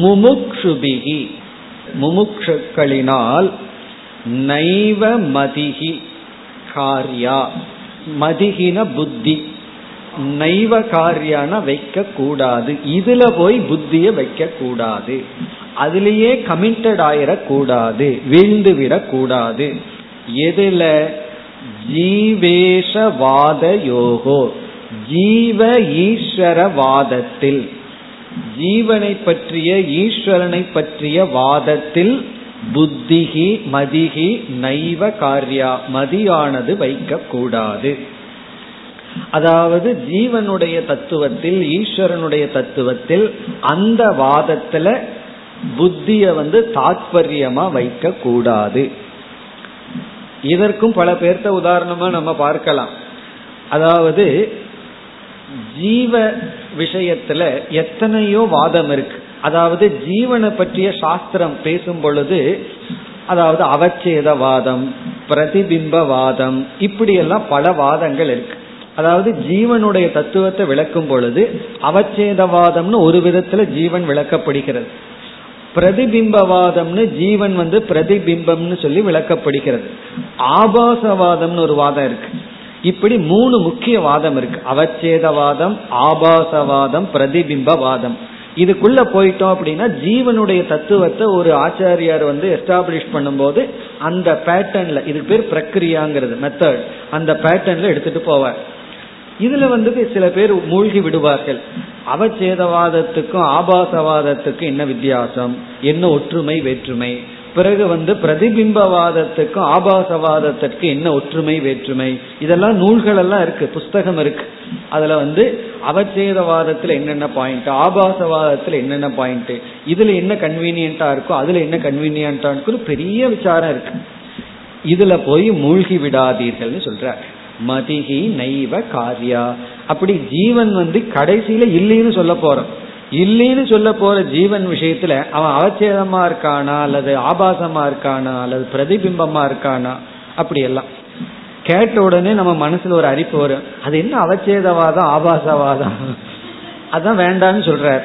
முமுக்ஷுபிகி முமுக்ஷுக்களினால் நைவ மதிகி காரியா. மதிகின புத்தி. நைவ காரியான வைக்க கூடாது இதுல போய் புத்திய வைக்க கூடாது அதுலேயே கமிட்டட் ஆயிடக்கூடாது வீழ்ந்து விடக்கூடாது. எதுல? ஜீவேஷவாத யோகோ. ஜீவ ஈஸ்வரவாதத்தில். ஜீவனை பற்றிய ஈஸ்வரனை பற்றிய வாதத்தில் புத்திகி மதிகி நைவ காரியா மதியானது வைக்கக்கூடாது. அதாவது ஜீவனுடைய தத்துவத்தில் ஈஸ்வரனுடைய தத்துவத்தில் அந்த வாதத்துல புத்திய வந்து தாத்பரியமா வைக்க கூடாது இதற்கும் பல பேர்த்த உதாரணமா நம்ம பார்க்கலாம். அதாவது ஜீவ விஷயத்துல எத்தனையோ வாதம் இருக்கு. அதாவது ஜீவனை பற்றிய சாஸ்திரம் பேசும் பொழுது அதாவது அவச்சேதவாதம் பிரதிபிம்பவாதம் இப்படி எல்லாம் பல வாதங்கள் இருக்கு. அதாவது ஜீவனுடைய தத்துவத்தை விளக்கும் பொழுது அவச்சேதவாதம்னு ஒரு விதத்துல ஜீவன் விளக்கப்படுகிறது. பிரதிபிம்பவாதம்னு ஜீவன் வந்து பிரதிபிம்பம்னு சொல்லி விளக்கப்படுகிறது. ஆபாசவாதம்னு ஒரு வாதம் இருக்கு. இப்படி மூணு முக்கிய வாதம் இருக்கு. அவச்சேதவாதம் ஆபாசவாதம் பிரதிபிம்பவாதம். இதுக்குள்ள போயிட்டோம் அப்படின்னா ஜீவனுடைய தத்துவத்தை ஒரு ஆச்சாரியார் வந்து எஸ்டாப்ளிஷ் பண்ணும்போது அந்த பேட்டர்ன்ல இதுக்கு பேர் பிரக்ரியாங்கிறது மெத்தட் அந்த பேட்டர்ன்ல எடுத்துட்டு போவார். இதுல வந்து சில பேர் மூழ்கி விடுவார்கள். அவச்சேதவாதத்துக்கும் ஆபாசவாதத்துக்கும் என்ன வித்தியாசம்? என்ன ஒற்றுமை வேற்றுமை? பிறகு வந்து பிரதிபிம்பவாதத்துக்கும் ஆபாசவாதத்திற்கு என்ன ஒற்றுமை வேற்றுமை? இதெல்லாம் நூல்கள் எல்லாம் இருக்கு புஸ்தகம் இருக்கு. அதுல வந்து அவச்சேதவாதத்துல என்னென்ன பாயிண்ட் ஆபாசவாதத்துல என்னென்ன பாயிண்ட் இதுல என்ன கன்வீனியன்டா இருக்கோ அதுல என்ன கன்வீனியன்டா இருக்கும் பெரிய விசாரம் இருக்கு. இதுல போய் மூழ்கி விடாதீர்கள்னு சொல்ற மதிகி நைவ காரியா. அப்படி ஜீவன் வந்து கடைசியில இல்லைன்னு சொல்ல போறோம். இல்லைன்னு சொல்ல போற ஜீவன் விஷயத்துல அவன் அவச்சேதமா இருக்கானா அல்லது ஆபாசமா இருக்கானா அல்லது பிரதிபிம்பமா இருக்கானா அப்படி எல்லாம். கேட்ட உடனே நம்ம மனசுல ஒரு அரிப்பு வரும். அது என்ன அவச்சேதவாதம் ஆபாசவாதம்? அதான் வேண்டான்னு சொல்றார்.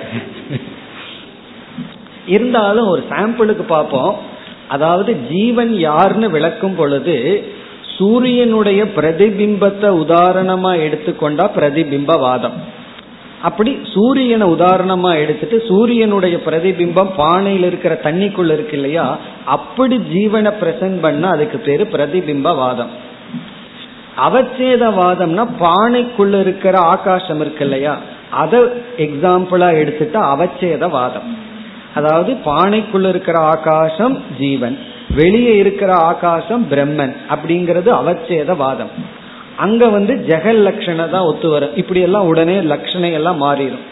இருந்தாலும் ஒரு சாம்பிளுக்கு பார்ப்போம். அதாவது ஜீவன் யாருன்னு விளக்கும் பொழுது சூரியனுடைய பிரதிபிம்பத்தை உதாரணமா எடுத்துக்கொண்டா பிரதிபிம்பவாதம். அப்படி சூரியனை உதாரணமா எடுத்துட்டு சூரியனுடைய பிரதிபிம்பம் பானையில் இருக்கிற தண்ணிக்குள்ள இருக்கு இல்லையா? அப்படி ஜீவனை பிரசன்ட் பண்ண அதுக்கு பேரு பிரதிபிம்பவாதம். அவச்சேதவாதம்னா பானைக்குள்ள இருக்கிற ஆகாசம் இருக்கு இல்லையா? அதை எக்ஸாம்பிளா எடுத்துட்டா அவச்சேதவாதம். அதாவது பானைக்குள்ள இருக்கிற ஆகாசம் ஜீவன் வெளியே இருக்கிற ஆகாசம் பிரம்மன் அப்படிங்கிறது அவச்சேதவாதம். அங்க வந்து ஜெகல் லட்சணை தான் ஒத்து வரும். இப்படி எல்லாம் உடனே லட்சணை எல்லாம் மாறிடும்.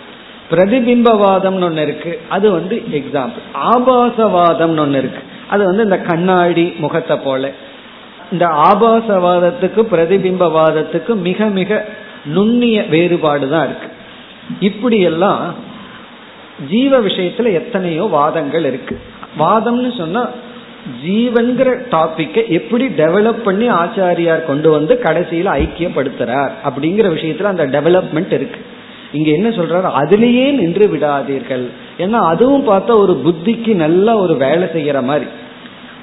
பிரதிபிம்பவாதம்னு ஒன்று இருக்கு. அது வந்து எக்ஸாம்பிள் ஆபாசவாதம்னு ஒன்று இருக்கு. அது வந்து இந்த கண்ணாடி முகத்தை போல. இந்த ஆபாசவாதத்துக்கு பிரதிபிம்பவாதத்துக்கு மிக மிக நுண்ணிய வேறுபாடு தான் இருக்கு. இப்படியெல்லாம் ஜீவ விஷயத்துல எத்தனையோ வாதங்கள் இருக்கு. வாதம்னு சொன்னா ஜீவன்கிற டாபிக்கை எப்படி டெவலப் பண்ணி ஆச்சாரியார் கொண்டு வந்து கடைசியில ஐக்கியப்படுத்துறார் அப்படிங்கிற விஷயத்துல அந்த டெவலப்மெண்ட் இருக்கு. இங்க என்ன சொல்றாரு? அதுலேயே நின்று விடாதீர்கள். ஏன்னா அதுவும் பார்த்தா ஒரு புத்திக்கு நல்ல ஒரு வேலை செய்யற மாதிரி.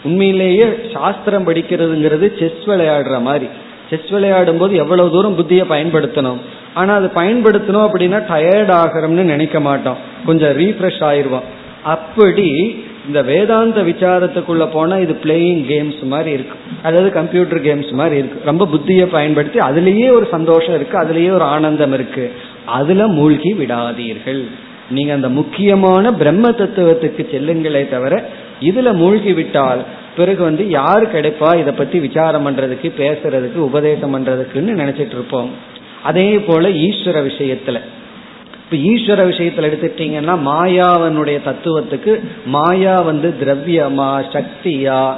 உண்மையிலேயே சாஸ்திரம் படிக்கிறதுங்கிறது செஸ் விளையாடுற மாதிரி. செஸ் விளையாடும் போது எவ்வளவு தூரம் புத்தியை பயன்படுத்தணும்? ஆனா அது பயன்படுத்தணும் அப்படின்னா டயர்ட் ஆகிறோம்னு நினைக்க மாட்டோம். கொஞ்சம் ரீஃப்ரெஷ் ஆயிடுவோம் அப்படி இந்த வேதாந்த விசாரத்துக்குள்ள போனா இது பிளேயிங் கேம்ஸ் மாதிரி இருக்கு. அதாவது கம்ப்யூட்டர் கேம்ஸ் மாதிரி இருக்கு. ரொம்ப புத்தியை பயன்படுத்தி அதுலேயே ஒரு சந்தோஷம் இருக்கு அதுலேயே ஒரு ஆனந்தம் இருக்கு. அதுல மூழ்கி விடாதீர்கள். நீங்க அந்த முக்கியமான பிரம்ம தத்துவத்துக்கு செல்லுங்களே தவிர இதுல மூழ்கி விட்டால் பிறகு வந்து யாரு கிடைப்பா இதை பத்தி விசாரம் பண்றதுக்கு பேசுறதுக்கு உபதேசம் பண்றதுக்குன்னு நினைச்சிட்டு இருப்போம். அதே போல ஈஸ்வர விஷயத்துல. இப்ப ஈஸ்வர விஷயத்துல எடுத்துட்டீங்கன்னா மாயாவனுடைய தத்துவத்துக்கு மாயா வந்து திரவியமா சக்தியா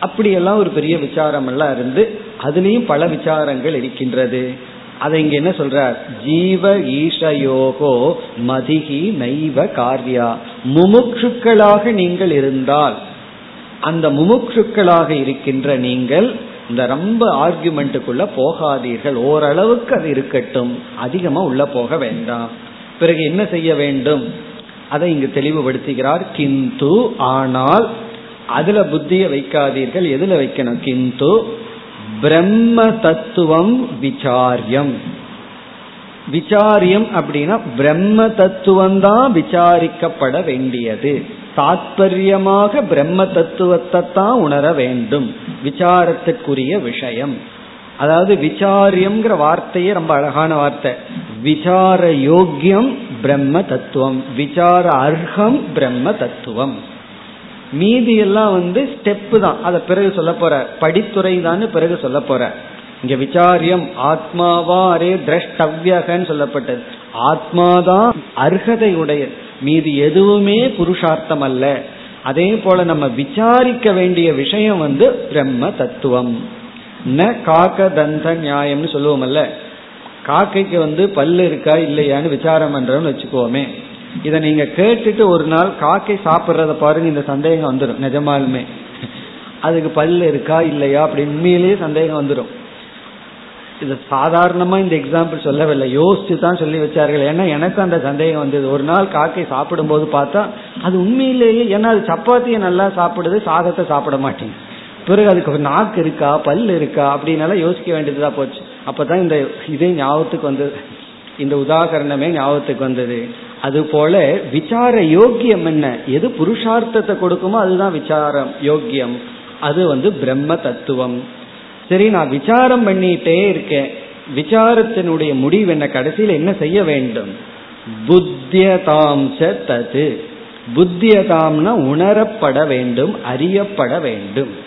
அப்படியெல்லாம் ஒரு பெரிய விசாரம் எல்லாம் இருந்து அதுலேயும் பல விசாரங்கள் இருக்கின்றது. அதை இங்க என்ன சொல்றார்? ஜீவ ஈஷயோகோ மதிகி நைவ காரியா. முமுட்சுக்களாக நீங்கள் இருந்தால் அந்த முமுட்சுக்களாக இருக்கின்ற நீங்கள் இந்த ரொம்ப ஆர்குமெண்ட்டுக்குள்ள போகாதீர்கள். ஓரளவுக்கு அது இருக்கட்டும். அதிகமா உள்ள போக வேண்டாம். பிறகு என்ன செய்ய வேண்டும்? அதை இங்கு தெளிவுபடுத்துகிறார். கிந்து ஆனால் அதுல புத்தியை வைக்காதீர்கள். எதுல வைக்கணும்? கிந்து பிரம்ம தத்துவம் விசாரியம். விசாரியம் அப்படின்னா பிரம்ம தத்துவம் தான் விசாரிக்கப்பட வேண்டியது. தாத்பரியமாக பிரம்ம தத்துவத்தை தான் உணர வேண்டும். விசாரத்துக்குரிய விஷயம். அதாவது விசாரியம்ங்கிற வார்த்தையே ரொம்ப அழகான வார்த்தை. விசார யோக்கியம் பிரம்ம தத்துவம். விசார அர்ஹம் பிரம்ம தத்துவம். மீதி எல்லாம் வந்து ஸ்டெப்பு தான். அதை பிறகு சொல்ல போற. படித்துறை தான் பிறகு சொல்ல போற. இங்க விசாரியம் ஆத்மாவா அரே திரஷ்டவ்யகன்னு சொல்லப்பட்டது. ஆத்மாதான் அர்ஹதையுடைய மீதி எதுவுமே புருஷார்த்தம் அல்ல. அதே போல நம்ம விசாரிக்க வேண்டிய விஷயம் வந்து பிரம்ம தத்துவம். ந காக்க தந்த நியாயம்னு சொல்லுவோம்ல காக்கைக்கு வந்து பல்லு இருக்கா இல்லையான்னு விசாரம் பண்றோம்னு வச்சுக்கோமே. இதை நீங்க கேட்டுட்டு ஒரு நாள் காக்கை சாப்பிட்றத பாருங்க இந்த சந்தேகம் வந்துடும் நிஜமாலுமே. அதுக்கு பல்லு இருக்கா இல்லையா அப்படி உண்மையிலேயே சந்தேகம் வந்துடும் இது சாதாரணமா இந்த எக்ஸாம்பிள் சொல்லவில்லை யோசிச்சு தான் சொல்லி வச்சார்கள். ஏன்னா எனக்கு அந்த சந்தேகம் வந்தது. ஒரு நாள் காக்கை சாப்பிடும் போது பார்த்தா அது உண்மையிலேயே ஏன்னா அது சப்பாத்தியை நல்லா சாப்பிடுது சாதத்தை சாப்பிட மாட்டேங்குது. பிறகு அதுக்கு நாக்கு இருக்கா பல் இருக்கா அப்படின்னால யோசிக்க வேண்டியதா போச்சு. அப்பதான் இந்த இதே ஞாபகத்துக்கு வந்தது. இந்த உதாகரணமே ஞாபகத்துக்கு வந்தது. அது போல விசார யோக்கியம் என்ன? எது புருஷார்த்தத்தை கொடுக்குமோ அதுதான் விசாரம் யோக்கியம். அது வந்து பிரம்ம தத்துவம். சரி நான் விசாரம் பண்ணிட்டே இருக்கேன். விசாரத்தினுடைய முடிவு என்ன? கடைசியில் என்ன செய்ய வேண்டும்? புத்தியதாம் தது. புத்தியதாம்னா உணரப்பட வேண்டும் அறியப்பட வேண்டும்.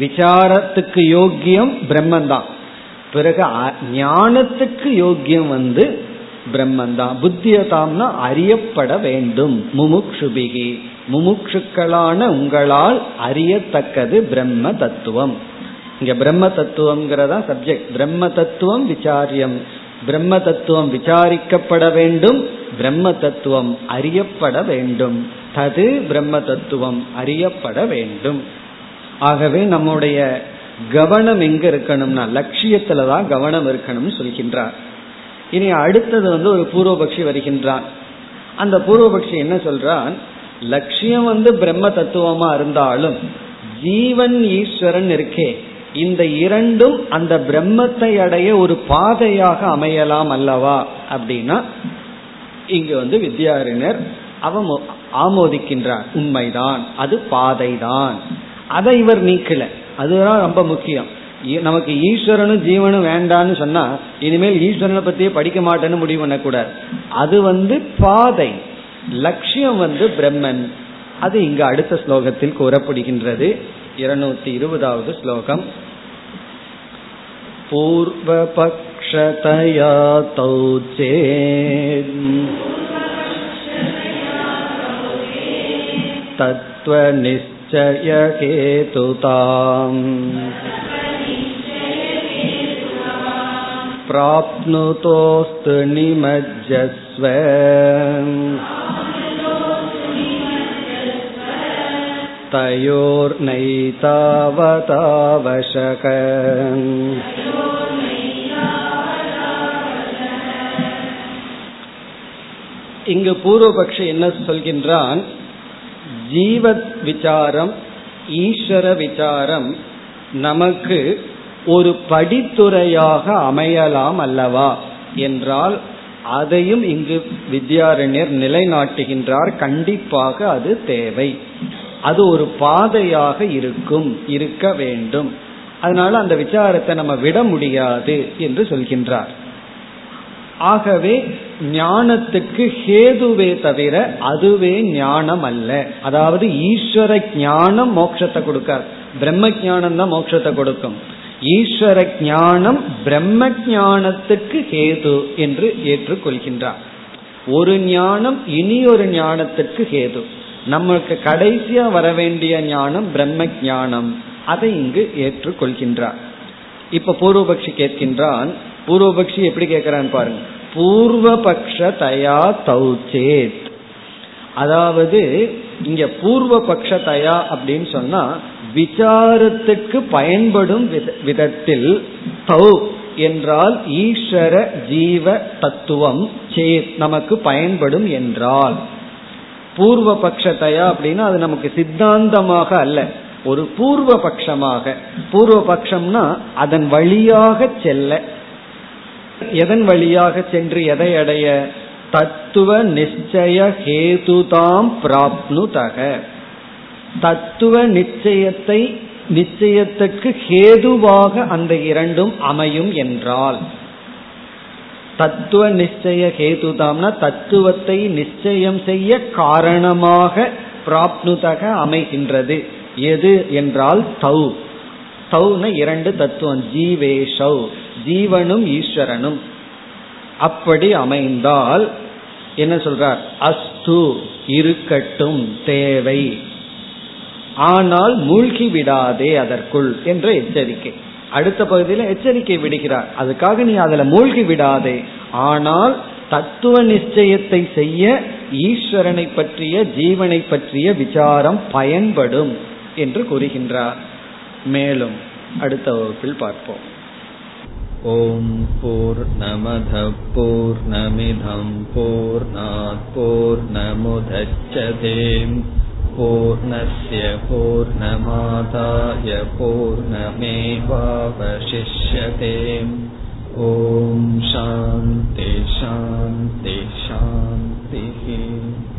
விசாரத்துக்கு யோக்கியம் பிரம்மந்தான். பிறகு ஞானத்துக்கு யோக்கியம் வந்து பிரம்மந்தான். புத்தியதாம்னா அறியப்பட வேண்டும். முமுக்ஷுபிகி. முமுக்ஷுக்களான உங்களால் அறியத்தக்கது பிரம்ம தத்துவம். இங்க பிரம்ம தத்துவம்ங்கிறதா சப்ஜெக்ட் பிரம்ம தத்துவம் விசாரியம். பிரம்ம தத்துவம் விசாரிக்கப்பட வேண்டும். பிரம்ம தத்துவம் அறியப்பட வேண்டும். தது பிரம்ம தத்துவம் அறியப்பட வேண்டும். ஆகவே நம்முடைய கவனம் எங்க இருக்கணும்னா லட்சியத்துல தான் கவனம் இருக்கணும்னு சொல்கின்றார். இனி அடுத்தது வந்து ஒரு பூர்வபக்ஷி வருகின்றான். அந்த பூர்வபக்ஷி என்ன சொல்றான்? லட்சியம் வந்து பிரம்ம தத்துவமா இருந்தாலும் ஜீவன் ஈஸ்வரன் இருக்கே. இந்த இரண்டும் அந்த பிரம்மத்தை அடைய ஒரு பாதையாக அமையலாம் அல்லவா? அப்படின்னா இங்க வந்து வித்யாரிணர் அவன் ஆமோதிக்கின்றார். உண்மைதான் அது பாதைதான். அதை இவர் நீக்கல அதுதான் ரொம்ப முக்கியம் நமக்கு ஈஸ்வரனும் ஜீவனும் வேண்டான்னு சொன்னா இனிமேல் ஈஸ்வரனை பத்தியே படிக்க மாட்டேன்னு முடிவு பண்ணக்கூடாது அது வந்து பாதை லட்சியம் வந்து பிரம்மன் அது இங்க அடுத்த ஸ்லோகத்தில் கூறப்படுகின்றது இருநூத்தி இருபதாவது ஸ்லோகம் पूर्वपक्षतया तौ चेत् तत्त्वनिश्च निश्चयहेतुताम् प्राप्नुतोऽस्तु निमज्जस्व तयोर्नैतावतावशक இங்கு பூர்வபக்ஷி என்ன சொல்கின்றான் ஜீவத் விசாரம் ஈஸ்வர விசாரம் நமக்கு ஒரு படித்துறையாக அமையலாம் அல்லவா? என்றால் அதையும் இங்கு வித்யாரண்யர் நிலைநாட்டுகின்றார். கண்டிப்பாக அது தேவை. அது ஒரு பாதையாக இருக்கும் இருக்க வேண்டும். அதனால அந்த விசாரத்தை நம்ம விட முடியாது என்று சொல்கின்றார். ஆகவே ஞானத்துக்கு ஹேதுவே தவிர அதுவே ஞானம் அல்ல அதாவது ஈஸ்வர ஞானம் மோட்சத்தை கொடுக்கார் பிரம்ம ஞானம் தான் மோட்சத்தை கொடுக்கும். ஈஸ்வர ஞானம் பிரம்ம ஞானத்துக்கு ஹேது என்று ஏற்றுக்கொள்கின்றார். ஒரு ஞானம் இனி ஒரு ஞானத்துக்கு ஹேது. நம்மளுக்கு கடைசியா வர வேண்டிய ஞானம் பிரம்ம ஞானம். அதை இங்கு ஏற்றுக்கொள்கின்றார். இப்ப பூர்வபக்ஷி கேட்கின்றான் பூர்வபக்ஷி எப்படி கேட்கிறான்னு பாருங்க. பூர்வபக்ஷ தயா தௌச்சேத். அதாவது இங்க பூர்வ பக்ஷ தயா அப்படின்னு சொன்னா விசாரத்துக்கு பயன்படும் விதத்தில் தௌ என்றால் ஈஸ்வர ஜீவ தத்துவம் சேத் நமக்கு பயன்படும் என்றால். பூர்வ பட்சத்தையா அப்படின்னா அது நமக்கு சித்தாந்தமாக அல்ல. ஒரு பூர்வ பட்சமாக பூர்வ பட்சம்னா அதன் வழியாக செல்ல. எதன் வழியாக சென்று எதை அடைய? தத்துவ நிச்சய ஹேதுதாம் பிராப்னுதக. தத்துவ நிச்சயத்தை நிச்சயத்துக்கு ஹேதுவாக அந்த இரண்டும் அமையும் என்றால் தத்துவ நிச்சய ஹேதுதாம்னா தத்துவத்தை நிச்சயம் செய்ய காரணமாக பிராப்னுதக அமைகின்றது. எது என்றால் தௌ. சௌன இரண்டு தத்துவம். ஜீவேஷௌ ஜீவனும் ஈஸ்வரனும். அப்படி அமைந்தால் என்ன சொல்றார்? அஸ்து இருக்கட்டும் தேவை. ஆனால் மூழ்கி விடாதே அதற்குள் என்ற எச்சரிக்கை. அடுத்த பகுதியில் எச்சரிக்கை விடுகிறார். அதுக்காக நீ அதில் மூழ்கி விடாதே. ஆனால் தத்துவ நிச்சயத்தை செய்ய ஈஸ்வரனை பற்றிய ஜீவனை பற்றிய விசாரம் பயன்படும் என்று கூறுகின்றார். மேலும் அடுத்த வகுப்பில் பார்ப்போம் ॐ पूर्णमधपूर्णमिधम्पूर्णापूर्णमुधच्छते पूर्णस्य पूर्णमादाय पूर्णमेवावशिष्यते ॐ शान्ति शान्ति शान्तिः